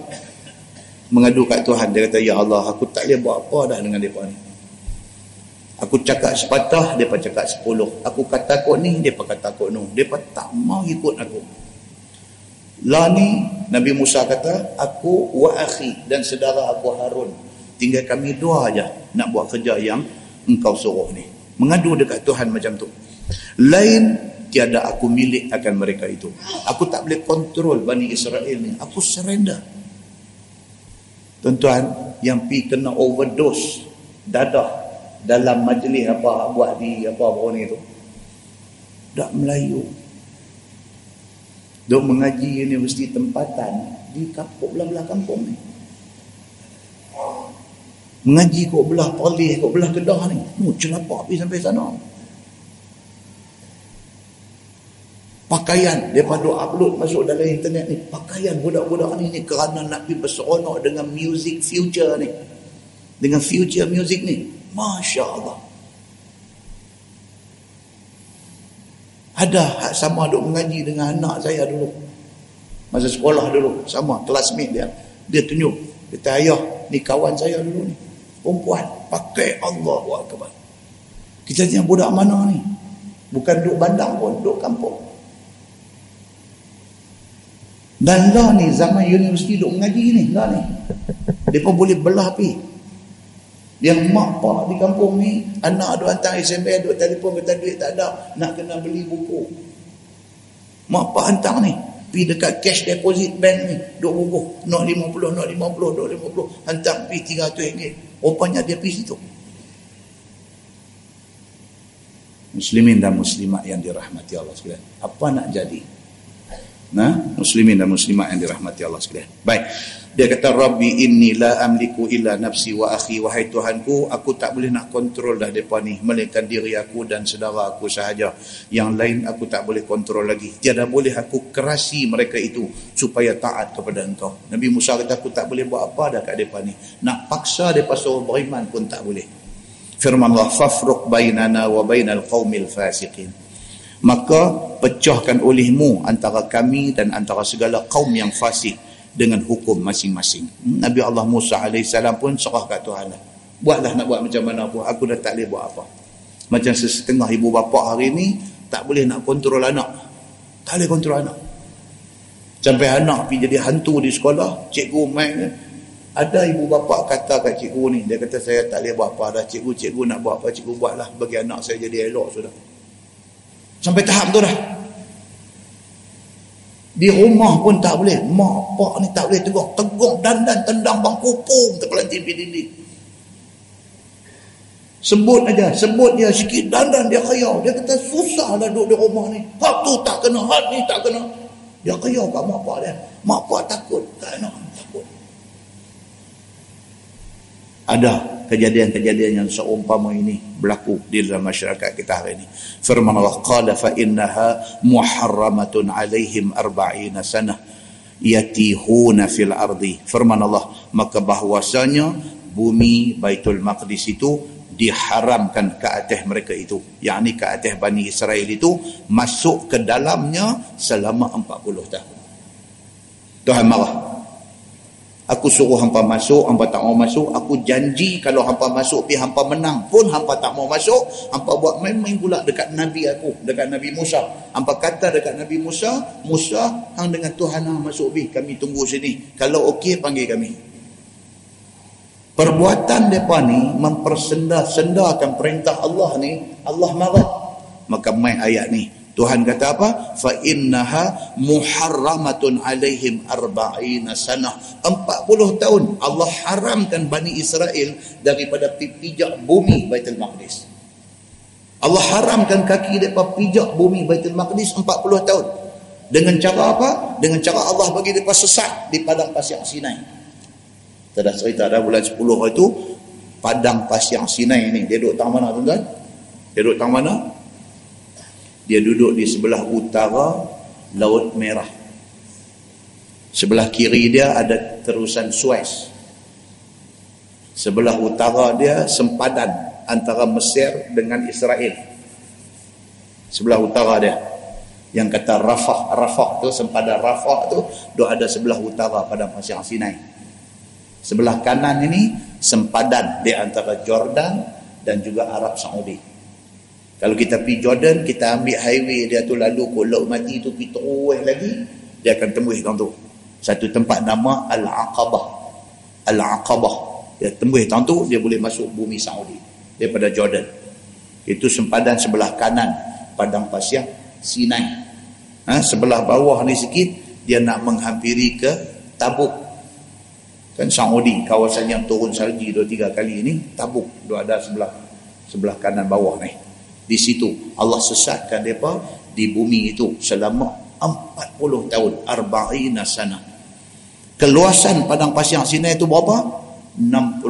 mengadu kat Tuhan dia kata ya Allah aku tak boleh buat apa dah dengan depa ni aku cakap sepatah depa cakap sepuluh. Aku kata kau ni depa kata kau no. Depa tak mau ikut aku. Lah ni Nabi Musa kata aku wa akhi dan saudara aku Harun. Tinggal kami dua aja nak buat kerja yang engkau suruh ni. Mengadu dekat Tuhan macam tu. Lain tiada aku milik akan mereka itu. Aku tak boleh kontrol Bani Israel ni. Aku surrender. Tuan-tuan yang pi kena overdose dadah dalam majlis apa buat di apa apa ni tu. Dak Melayu. Dok mengaji universiti tempatan di kampung belah-belah kampung ni. Mengaji kok belah Perlis, kok belah Kedah ni. Mu celapak pergi sampai sana. pakaian daripada upload masuk dalam internet ni pakaian budak-budak ni, ni kerana nak pergi berseronok dengan music future ni dengan future music ni Masya Allah. Ada hak sama duk mengaji dengan anak saya dulu. Masa sekolah dulu sama classmate dia. Dia tunjuk kata ayah ni kawan saya dulu ni. Perempuan pakai Allah Akbar. Kita tanya budak mana ni? Bukan duk bandang pun duk kampung. Dan lah ni zaman universiti duk mengaji ni, lah ni. Depa boleh belah pi. Yang mak pak di kampung ni, anak ada hantar SMS, ada telefon kata duit tak ada, nak kena beli buku. Mak pak hantar ni, pi dekat cash deposit bank ni, duk buku, nak 50, nak 50, nak 50, hantar pi 300 ringgit. Rupanya dia pi situ. Muslimin dan muslimat yang dirahmati Allah sekalian. Apa nak jadi? Nah, muslimin dan muslimat yang dirahmati Allah sekalian. Baik. Dia kata Rabbi inni la amliku illa nafsi wa akhi wahai Tuhanku aku tak boleh nak kontrol dah depa ni melainkan diri aku dan saudara aku sahaja. Yang lain aku tak boleh kontrol lagi. Tiada boleh aku kerasi mereka itu supaya taat kepada engkau. Nabi Musa kata aku tak boleh buat apa dah kat depa ni. Nak paksa depa suruh beriman pun tak boleh. Firman Allah fafruq bainana wa bainal qaumil fasiqin. Maka pecahkan olehmu antara kami dan antara segala kaum yang fasik dengan hukum masing-masing. Nabi Allah Musa AS pun serah kat Tuhan lah. Buatlah nak buat macam mana pun. Aku dah tak boleh buat apa. Macam setengah ibu bapa hari ni tak boleh nak kontrol anak. Tak boleh kontrol anak. Sampai anak pergi jadi hantu di sekolah. Cikgu main Ada ibu bapa kata kat cikgu ni. Dia kata saya tak boleh buat apa dah. Cikgu, cikgu nak buat apa. Cikgu buatlah bagi anak saya jadi elok sudah. Sampai tahap tu dah. Di rumah pun tak boleh. Mak, pak ni tak boleh tegur. Tegur dan dan tendang bangku pum terpelanting di dinding. Sebut aja, sebut dia sikit dan dan dia kaya. Dia kata susah dah duduk di rumah ni. Hak tu tak kena, hak ni tak kena. Dia kaya kat mak pak dia. Mak pak takut. Tak nak takut. Ada kejadian-kejadian yang seumpama ini berlaku di dalam masyarakat kita hari ini. Firman Allah qala fa innaha muharramatun alaihim arba'ina sanah yatihuna fil ardi. Firman Allah maka bahwasanya bumi Baitul Maqdis itu diharamkan ke atas mereka itu yakni ke atas Bani Israel itu masuk ke dalamnya selama 40 tahun Tuhan marah Aku suruh hampa masuk, hampa tak mau masuk. Aku janji kalau hampa masuk, pi hampa menang pun hampa tak mau masuk. Hampa buat main-main pula dekat Nabi aku, dekat Nabi Musa. Hampa kata dekat Nabi Musa, Musa, hang dengan Tuhan hang masuk pi, kami tunggu sini. Kalau okey, panggil kami. Perbuatan mereka ni mempersendah-sendahkan perintah Allah ni, Allah marah. Maka main ayat ni, Tuhan kata apa? Fa innaha muharramatun alaihim arba'ina sanah. 40 tahun Allah haramkan Bani Israel daripada pijak bumi Baitul Maqdis. Allah haramkan kaki mereka pijak bumi Baitul Maqdis 40 tahun. Dengan cara apa? Dengan cara Allah bagi mereka sesat di padang pasir Sinai. Kita dah cerita dah bulan 10 itu padang pasir Sinai ni. Dia duduk tang mana tuan-tuan? Dia duduk tang mana? Dia duduk di sebelah utara Laut Merah. Sebelah kiri dia ada terusan Suez. Sebelah utara dia sempadan antara Mesir dengan Israel. Sebelah utara dia. Yang kata Rafah Rafah tu sempadan Rafah tu dia ada sebelah utara pada pasir Sinai. Sebelah kanan ini sempadan di antara Jordan dan juga Arab Saudi kalau kita pergi Jordan, kita ambil highway dia tu lalu ke Laut Mati tu pergi terus lagi, dia akan tembus tang tu. Satu tempat nama Al-Aqabah. Al-Aqabah. Dia tembus tang tu, dia boleh masuk bumi Saudi daripada Jordan. Itu sempadan sebelah kanan padang pasir Sinai. Ha, sebelah bawah ni sikit dia nak menghampiri ke Tabuk. Kan Saudi kawasan yang turun salji dua tiga kali ini Tabuk dia ada sebelah sebelah kanan bawah ni di situ Allah sesatkan mereka di bumi itu selama 40 tahun arba'ina sana. Keluasan padang pasir Sinai itu berapa? 61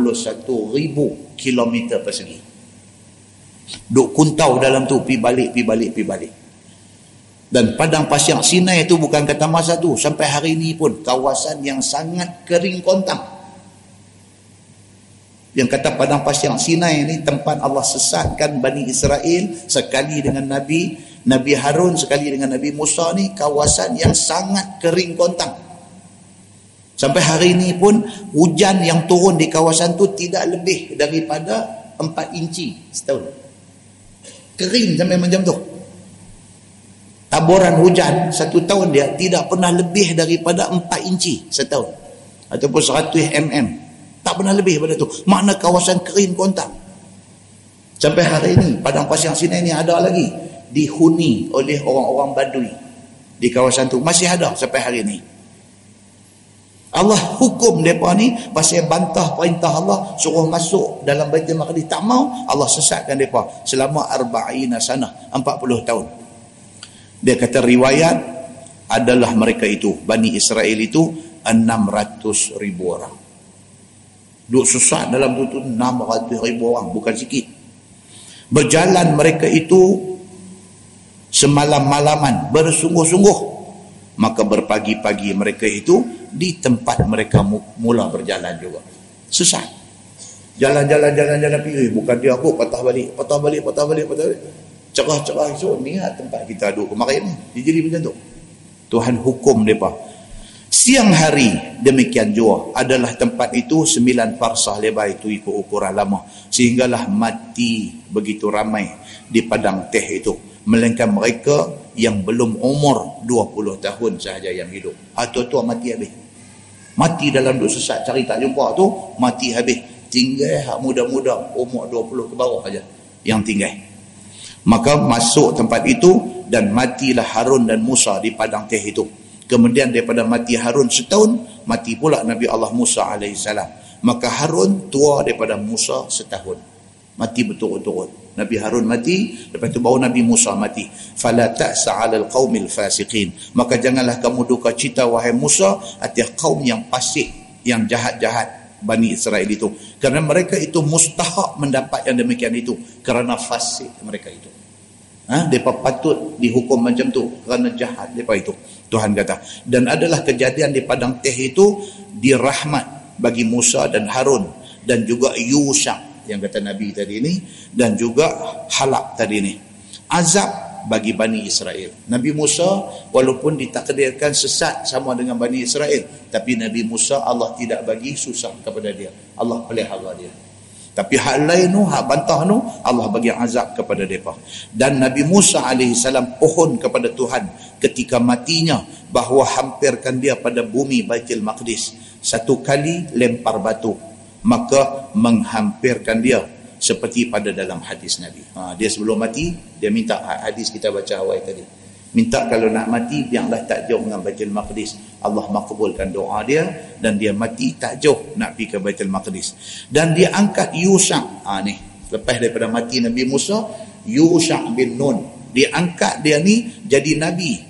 ribu kilometer persegi. Duk kuntau dalam tu pi balik pi balik pi balik. Dan padang pasir Sinai itu bukan kata masa tu sampai hari ini pun kawasan yang sangat kering kontang yang kata padang pasir Sinai ini tempat Allah sesatkan Bani Israel sekali dengan Nabi Nabi Harun sekali dengan Nabi Musa ni kawasan yang sangat kering kontang. Sampai hari ini pun hujan yang turun di kawasan tu tidak lebih daripada 4 inci setahun. Kering sampai macam tu. Taburan hujan satu tahun dia tidak pernah lebih daripada 4 inci setahun. Ataupun 100 mm tak pernah lebih pada tu. Makna kawasan kering kontak. Sampai hari ini, padang pasir sini ni ada lagi. Dihuni oleh orang-orang badui. Di kawasan tu. Masih ada sampai hari ini. Allah hukum mereka ni pasal bantah perintah Allah suruh masuk dalam Baitul Maqdis tak mau Allah sesatkan mereka selama arba'ina sana 40 tahun dia kata riwayat adalah mereka itu Bani Israel itu 600 ribu orang duduk susah dalam tu 600 ribu orang bukan sikit. Berjalan mereka itu semalam-malaman bersungguh-sungguh. Maka berpagi-pagi mereka itu di tempat mereka mula berjalan juga. Sesat. Jalan-jalan jalan-jalan pergi bukan dia aku patah balik patah balik patah balik patah balik. Cerah-cerah so niat tempat kita duduk kemarin ni. Dia jadi macam tu. Tuhan hukum mereka siang hari demikian juga adalah tempat itu sembilan farsah lebar itu ikut ukuran lama. Sehinggalah mati begitu ramai di padang teh itu. Melainkan mereka yang belum umur 20 tahun sahaja yang hidup. Atau tu mati habis. Mati dalam duk sesat cari tak jumpa tu mati habis. Tinggal hak muda-muda umur 20 ke bawah saja yang tinggal. Maka masuk tempat itu dan matilah Harun dan Musa di padang teh itu kemudian daripada mati Harun setahun mati pula Nabi Allah Musa AS maka Harun tua daripada Musa setahun. Mati betul-betul Nabi Harun mati lepas itu baru Nabi Musa mati. Fala ta'sa 'alal qaumil fasiqin. Maka janganlah kamu duka cita wahai Musa atas kaum yang fasik yang jahat-jahat Bani Israel itu. Kerana mereka itu mustahak mendapat yang demikian itu. Kerana fasik mereka itu ha? mereka patut dihukum macam tu kerana jahat mereka itu Tuhan kata dan adalah kejadian di padang teh itu dirahmat bagi Musa dan Harun dan juga Yusha yang kata Nabi tadi ini dan juga Halak tadi ini azab bagi Bani Israel. Nabi Musa walaupun ditakdirkan sesat sama dengan Bani Israel. Tapi Nabi Musa Allah tidak bagi susah kepada dia. Allah pelihara dia. Tapi hal lain tu, hak bantah tu, Allah bagi azab kepada mereka. Dan Nabi Musa AS pohon kepada Tuhan ketika matinya bahawa hampirkan dia pada bumi Baitul Maqdis. Satu kali lempar batu. Maka menghampirkan dia seperti pada dalam hadis Nabi. Ha, dia sebelum mati, dia minta hadis kita baca awal tadi. Minta kalau nak mati, biarlah tak jauh dengan Baitul Maqdis. Allah makbulkan doa dia dan dia mati tak jauh nak pergi ke Baitul Maqdis. Dan dia angkat Yusha. Ha, ni. Lepas daripada mati Nabi Musa, Yusha bin Nun. Dia angkat dia ni jadi Nabi.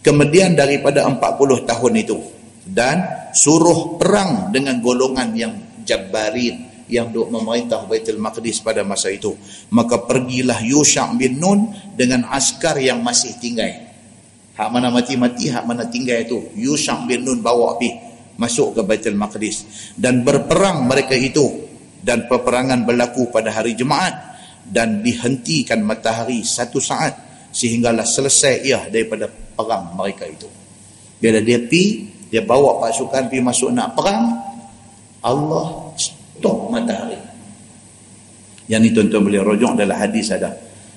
Kemudian daripada 40 tahun itu. Dan suruh perang dengan golongan yang Jabbarin yang duk memerintah Baitul Maqdis pada masa itu. Maka pergilah Yusha' bin Nun dengan askar yang masih tinggal. Hak mana mati-mati, hak mana tinggal itu. Yusha' bin Nun bawa pergi masuk ke Baitul Maqdis. Dan berperang mereka itu. Dan peperangan berlaku pada hari Jumaat. Dan dihentikan matahari satu saat. Sehinggalah selesai ia daripada perang mereka itu. Bila dia pi, dia bawa pasukan pi masuk nak perang. Allah stop matahari. Yang ni tuan-tuan boleh rojok dalam hadis ada.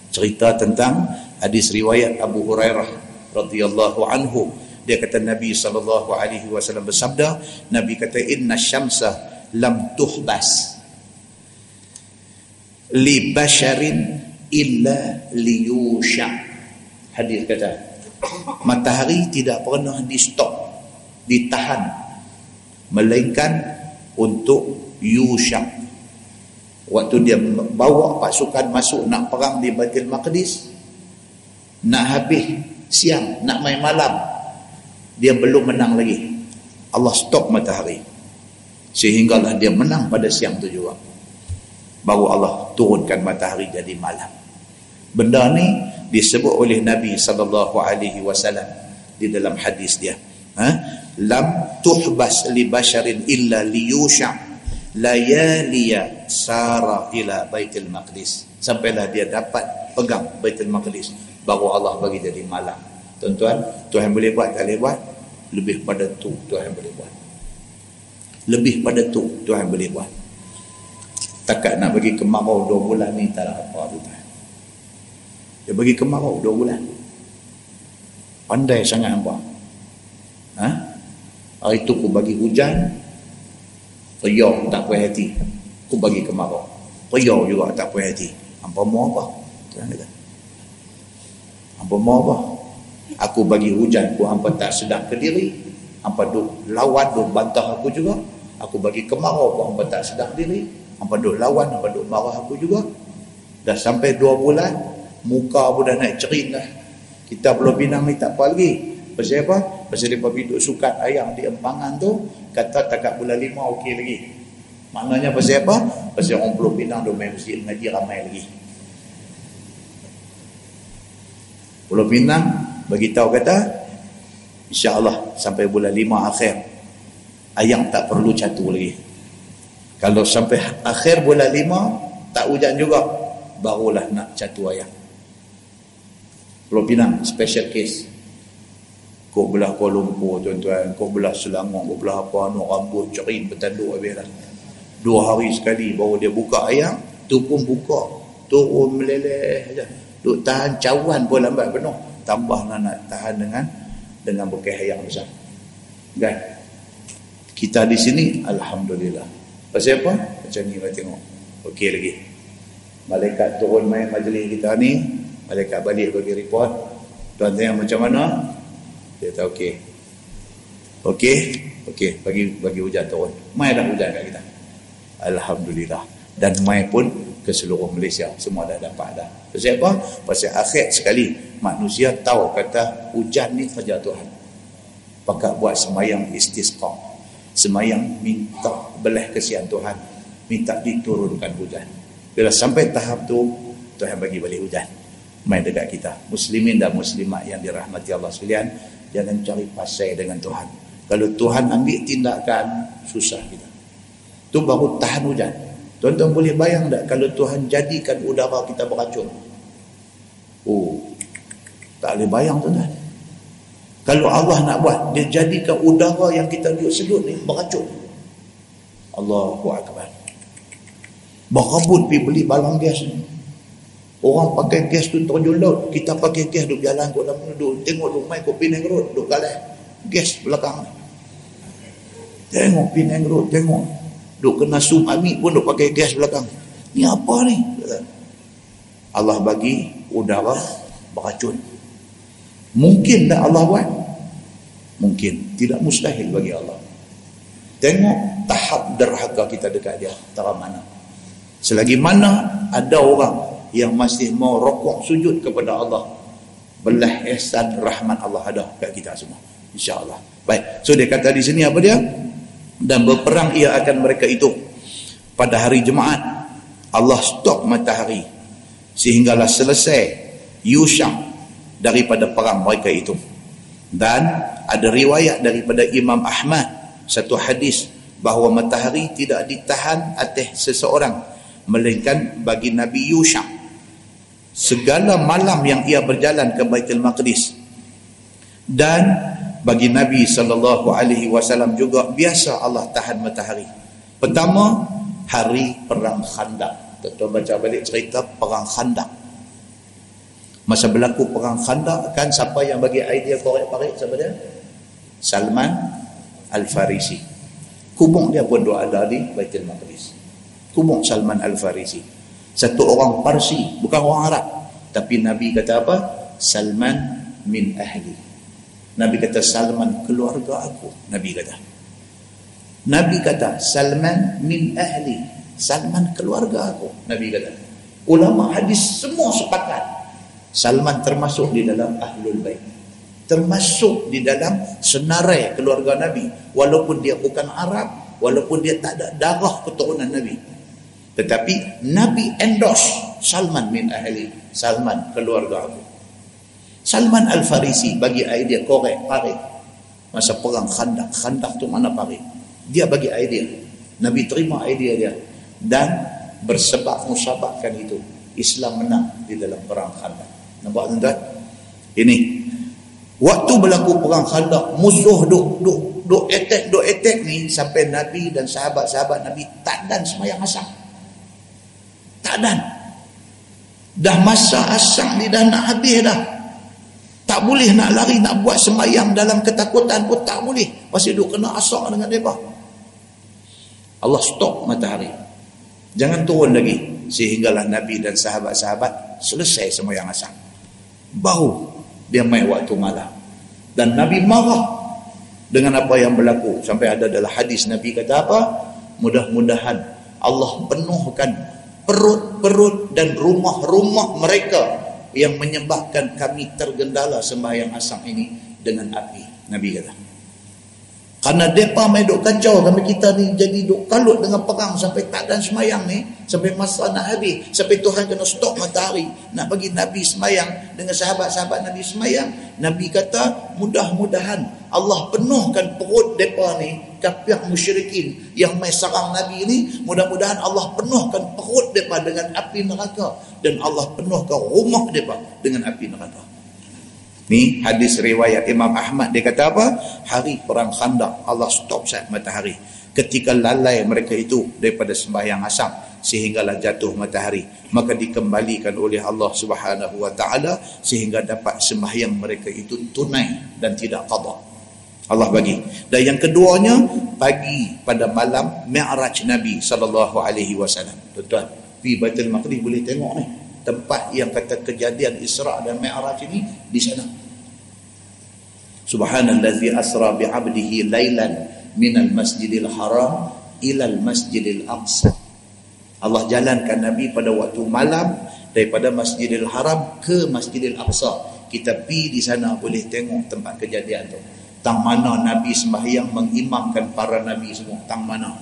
Cerita tentang hadis riwayat Abu Hurairah radhiyallahu anhu. Dia kata Nabi sallallahu alaihi wasallam bersabda, Nabi kata inna syamsa lam tuhbas li basharin illa liyusha. Hadis kata matahari tidak pernah di stop, ditahan melainkan untuk Yusha waktu dia bawa pasukan masuk nak perang di Baitul Maqdis nak habis siang nak main malam dia belum menang lagi. Allah stop matahari. Sehinggalah dia menang pada siang tu juga. Baru Allah turunkan matahari jadi malam. Benda ni disebut oleh Nabi sallallahu alaihi wasallam di dalam hadis dia. Ha? Lam tuhbas li basharin illa li yusha layaliya sara ila baitul maqdis. Sampailah dia dapat pegang baitul maqdis. Baru Allah bagi jadi malam. Tuan-tuan Tuhan boleh buat tak boleh buat? Lebih pada tu Tuhan boleh buat. Lebih pada tu Tuhan boleh buat. Takat nak bagi kemarau dua bulan ni tak ada apa Tuhan. Dia bagi kemarau dua bulan. Pandai sangat apa ha? hari tu aku bagi hujan Riau tak puas hati. Aku bagi kemarau. Riau juga tak puas hati. Hampa mau apa? Tuhan kata. Hampa mau apa? Aku bagi hujan aku hampa tak sedap ke diri. Hampa duk lawan, duk bantah aku juga. Aku bagi kemarau aku hampa tak sedap diri. Hampa duk lawan, hampa duk marah aku juga. Dah sampai dua bulan, muka pun dah naik cerin dah. Kita belum binang ni tak apa lagi. Pasal apa? Pasal dia duduk sukat ayam di empangan tu, kata takat bulan lima okey lagi. Maknanya pasal apa? Pasal orang Pulau Pinang duduk main masjid ngaji ramai lagi. Pulau Pinang bagi tahu kata, insya-Allah sampai bulan lima akhir ayam tak perlu catu lagi. Kalau sampai akhir bulan lima tak hujan juga, barulah nak catu ayam. Pulau Pinang special case kau belah Kuala Lumpur tuan-tuan? Kau belah Selangor? Kau belah apa? No rambut cerin bertanduk habis lah dua hari sekali baru dia buka ayam tu pun buka. Turun meleleh aja duk tahan cawan pun lambat penuh. Tambah nak, nak tahan dengan dengan bukai ayam besar. Kan? Kita di sini Alhamdulillah. Pasal apa? Macam ni kita tengok. Okey lagi. Malaikat turun main majlis kita ni. Malaikat balik bagi report. Tuan-tuan macam mana dia kata okey. Okey, okey bagi bagi hujan turun. Mai dah hujan kat kita. Alhamdulillah. Dan mai pun ke seluruh Malaysia semua dah dapat dah. Pasal apa? Pasal akhir sekali manusia tahu kata hujan ni kerja Tuhan. Pakat buat semayang istisqa. Semayang minta belah kesian Tuhan. Minta diturunkan hujan. Bila sampai tahap tu Tuhan bagi balik hujan. Mai dekat kita. Muslimin dan muslimat yang dirahmati Allah sekalian jangan cari pasai dengan Tuhan. Kalau Tuhan ambil tindakan susah kita. Tu baru tahan hujan. Tuan-tuan boleh bayang tak kalau Tuhan jadikan udara kita beracun? Oh tak boleh bayang tuan-tuan. Kalau Allah nak buat dia jadikan udara yang kita duduk sedut ni beracun. Allahu Akbar. Berebut pergi beli balang gas ni Orang pakai gas tu terjun laut. Kita pakai gas duduk jalan kau dalam duduk. Tengok duduk main kau Penang Road. Duduk galai. Gas belakang. Tengok Penang Road. Tengok. Duduk kena tsunami pun duduk pakai gas belakang. Ni apa ni? Allah bagi udara beracun. Mungkin tak Allah buat? Mungkin. Tidak mustahil bagi Allah. Tengok tahap derhaka kita dekat dia. Tara mana. Selagi mana ada orang yang masih mau rokok sujud kepada Allah. Belah ihsan rahmat Allah ada kat kita semua. Insyaallah. Baik. So dia kata di sini apa dia? Dan berperang ia akan mereka itu. Pada hari Jumaat Allah stop matahari. Sehinggalah selesai Yusham daripada perang mereka itu. Dan ada riwayat daripada Imam Ahmad satu hadis bahawa matahari tidak ditahan atas seseorang melainkan bagi Nabi Yusham segala malam yang ia berjalan ke Baitul Maqdis dan bagi Nabi sallallahu alaihi wasallam juga biasa Allah tahan matahari. Pertama hari perang Khandaq. Tuan baca balik cerita perang Khandaq. Masa berlaku perang Khandaq kan siapa yang bagi idea korek-korek siapa dia? Salman Al-Farisi. Kubung dia pun doa ada di Baitul Maqdis. Kubung Salman Al-Farisi satu orang Parsi bukan orang Arab. Tapi Nabi kata apa? Salman min ahli. Nabi kata Salman keluarga aku Nabi kata. Nabi kata Salman min ahli. Salman keluarga aku Nabi kata. Ulama hadis semua sepakat Salman termasuk di dalam ahlul bait. Termasuk di dalam senarai keluarga Nabi. Walaupun dia bukan Arab walaupun dia tak ada darah keturunan Nabi tetapi Nabi endorse Salman min ahli. Salman keluarga aku. Salman Al-Farisi bagi idea korek, parik. Masa perang khandak. Khandak tu mana parik. Dia bagi idea. Nabi terima idea dia. Dan bersebab musabakkan itu. Islam menang di dalam perang khandak. Nampak tuan-tuan? Ini. Waktu berlaku perang khandak, musuh duk, duk, duk attack, duk attack ni sampai Nabi dan sahabat-sahabat Nabi tak dan semayang asam. Tak ada. Dah masa asam ni dah nak habis dah. Tak boleh nak lari nak buat semayang dalam ketakutan pun tak boleh. Masih duduk kena asak dengan mereka. Allah stop matahari. Jangan turun lagi. Sehinggalah Nabi dan sahabat-sahabat selesai semayang asam. Baru dia main waktu malam. Dan Nabi marah dengan apa yang berlaku. Sampai ada dalam hadis Nabi kata apa? Mudah-mudahan Allah penuhkan perut-perut dan rumah-rumah mereka yang menyebabkan kami tergendala sembahyang asam ini dengan api Nabi kata kerana mereka main duk kacau sampai kita ni jadi duk kalut dengan perang sampai tak ada semayang ni. Sampai masa nak habis. Sampai Tuhan kena stop matahari. Nak bagi Nabi semayang dengan sahabat-sahabat Nabi semayang. Nabi kata mudah-mudahan Allah penuhkan perut mereka ni. Kafir musyrikin yang main serang Nabi ni. Mudah-mudahan Allah penuhkan perut mereka dengan api neraka. Dan Allah penuhkan rumah mereka dengan api neraka. Ni hadis riwayat Imam Ahmad dia kata apa? Hari perang Khandaq Allah stop saat matahari. Ketika lalai mereka itu daripada sembahyang asam sehinggalah jatuh matahari maka dikembalikan oleh Allah Subhanahu wa taala sehingga dapat sembahyang mereka itu tunai dan tidak qada. Allah bagi. Dan yang keduanya pagi pada malam Mi'raj Nabi sallallahu alaihi wasallam. Tuan-tuan, pergi Baitul Maqdis boleh tengok ni tempat yang kata kejadian Isra dan Mi'raj ini di sana. Subhanallazi asra bi 'abdihi lailan minal masjidil haram ilal masjidil aqsa. Allah jalankan Nabi pada waktu malam daripada Masjidil Haram ke Masjidil Aqsa. Kita pergi di sana boleh tengok tempat kejadian tu. Tang mana Nabi sembahyang mengimamkan para Nabi semua. Tang mana.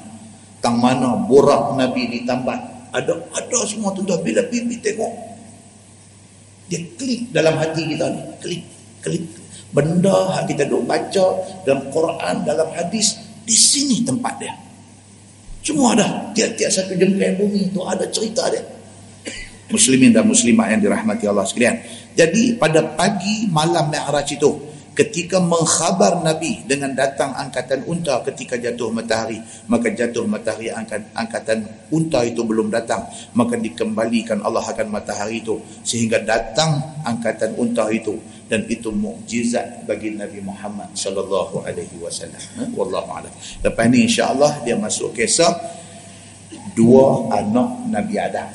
Tang mana borak Nabi ditambat ada ada semua tuan-tuan. Bila pipi tengok dia klik dalam hati kita ni. Klik klik. Benda yang kita duk baca dalam Quran dalam hadis di sini tempat dia. Semua ada tiap-tiap satu jengkal bumi itu ada cerita dia. Muslimin dan muslimat yang dirahmati Allah sekalian. Jadi pada pagi malam Mi'raj itu ketika mengkhabar Nabi dengan datang angkatan unta ketika jatuh matahari maka jatuh matahari angkat, angkatan unta itu belum datang. Maka dikembalikan Allah akan matahari itu sehingga datang angkatan unta itu. Dan itu mukjizat bagi Nabi Muhammad sallallahu alaihi wasallam. Ha? wallahu a'lam. Lepas ni insyaallah dia masuk kisah dua anak Nabi Adam.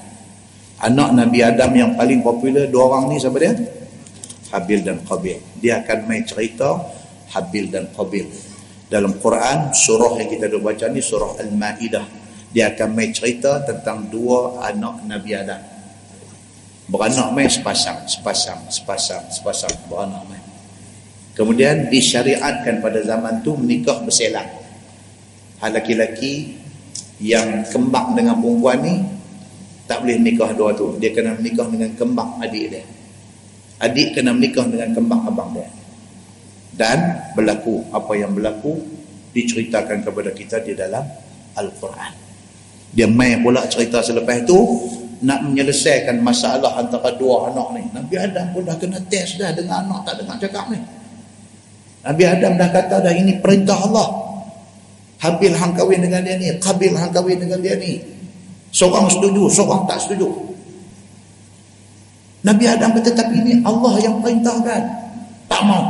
Anak Nabi Adam yang paling popular dua orang ni siapa dia Habil dan Qabil. Dia akan main cerita Habil dan Qabil. Dalam Quran, surah yang kita dah baca ni surah Al-Ma'idah. Dia akan main cerita tentang dua anak Nabi Adam. Beranak main sepasang, sepasang, sepasang, sepasang. Beranak main. Kemudian disyariatkan pada zaman tu menikah berselang. Hal laki-laki yang kembang dengan perempuan ni tak boleh nikah dua tu. Dia kena menikah dengan kembang adik dia adik kena menikah dengan kembang abang dia. Dan berlaku apa yang berlaku diceritakan kepada kita di dalam Al-Quran. Dia main pula cerita selepas itu nak menyelesaikan masalah antara dua anak ni. Nabi Adam pun dah kena test dah dengan anak tak dengar cakap ni. Nabi Adam dah kata dah ini perintah Allah. Habil hang kahwin dengan dia ni Qabil hang kahwin dengan dia ni. Seorang setuju seorang tak setuju Nabi Adam kata tapi ini Allah yang perintahkan. Tak mau.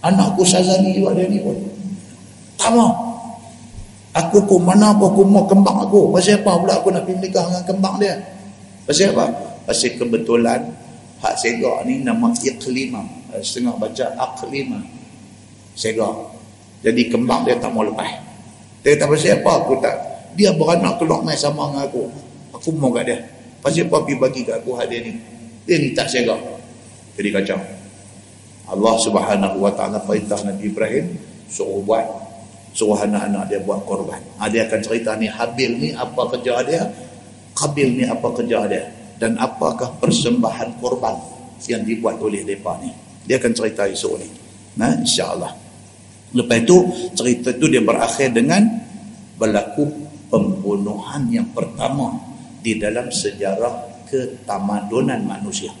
Anakku Sazani juga dia ni pun. Tak mau. Aku ku mana apa aku mau kembang aku. Pasal apa pula aku nak pergi nikah dengan kembang dia. Pasal apa? Pasal kebetulan hak segak ni nama Iqlimah. Setengah baca Aqlimah. Segak. Jadi kembang dia tak mau lepas. Dia kata pasal apa aku tak. Dia beranak keluar main sama dengan aku. Aku mau kat dia. Pasal apa pergi bagi kat aku hadiah ni? Dia ni tak. Jadi kacau. Allah subhanahu wa ta'ala perintah Nabi Ibrahim suruh buat suruh anak-anak dia buat korban. Ha, dia akan cerita ni Habil ni apa kerja dia? Qabil ni apa kerja dia? Dan apakah persembahan korban yang dibuat oleh mereka ni? Dia akan cerita esok ni. Nah, insyaAllah. Lepas itu, cerita itu dia berakhir dengan berlaku pembunuhan yang pertama di dalam sejarah ketamadunan manusia.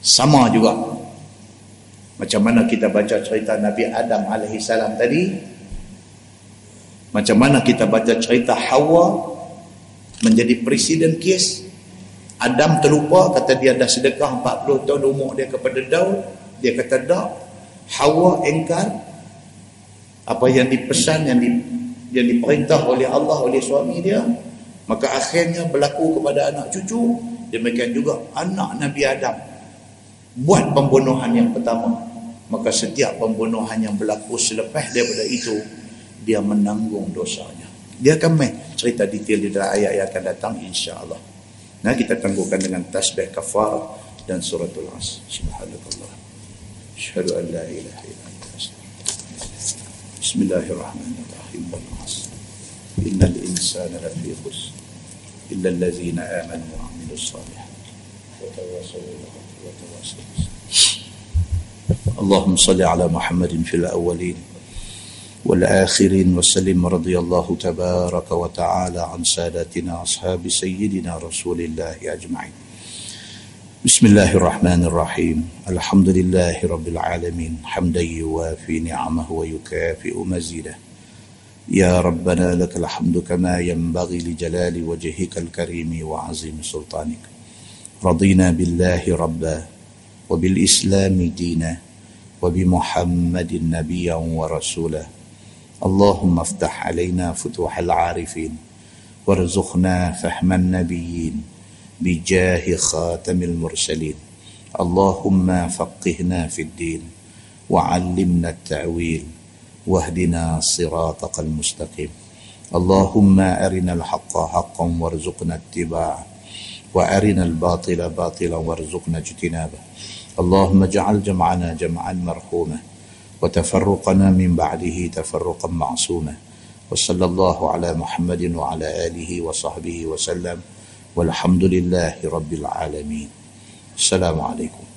Sama juga. Macam mana kita baca cerita Nabi Adam alaihi salam tadi? Macam mana kita baca cerita Hawa menjadi presiden kes? Adam terlupa kata dia dah sedekah 40 tahun umur dia kepada Daud. Dia kata dak. Hawa engkar apa yang dipesan yang di, yang diperintah oleh Allah oleh suami dia Maka akhirnya berlaku kepada anak cucu. Demikian juga anak Nabi Adam. Buat pembunuhan yang pertama. Maka setiap pembunuhan yang berlaku selepas daripada itu. Dia menanggung dosanya. Dia akan main cerita detail di dalam ayat yang akan datang insyaAllah. Nah kita tangguhkan dengan tasbih kafar dan suratul as. Subhanallah. أشهد أن لا إله إلا أنت بسم الله الرحمن الرحيم والعصر إن الإنسان لفي خسر إلا الذين آمنوا وعملوا الصالحات. وتواصوا بالحق وتواصوا اللهم صل على محمد في الأولين والآخرين وسلم رضي الله تبارك وتعالى عن سادتنا أصحاب سيدنا رسول الله أجمعين. بسم الله الرحمن الرحيم. الحمد لله رب العالمين. حمدا يوافي نعمه ويكافئ مزيده. يا ربنا لك الحمد كما ينبغي لجلال وجهك الكريم وعظيم سلطانك. رضينا بالله ربا وبالإسلام دينا وبمحمد نبيا ورسولا. اللهم افتح علينا فتوح العارفين وارزقنا فهم النبيين بجاه خاتم المرسلين. اللهم فقهنا في الدين وعلمنا التأويل واهدنا صراطك المستقيم. اللهم أرنا الحق حقا وارزقنا اتباعه وأرنا الباطل باطلا وارزقنا اجتنابه. اللهم اجعل جمعنا جمعا مرحوما وتفرقنا من بعده تفرقا معصوما. وصلى الله على محمد وعلى آله وصحبه وسلم. والحمد لله رب العالمين. السلام عليكم.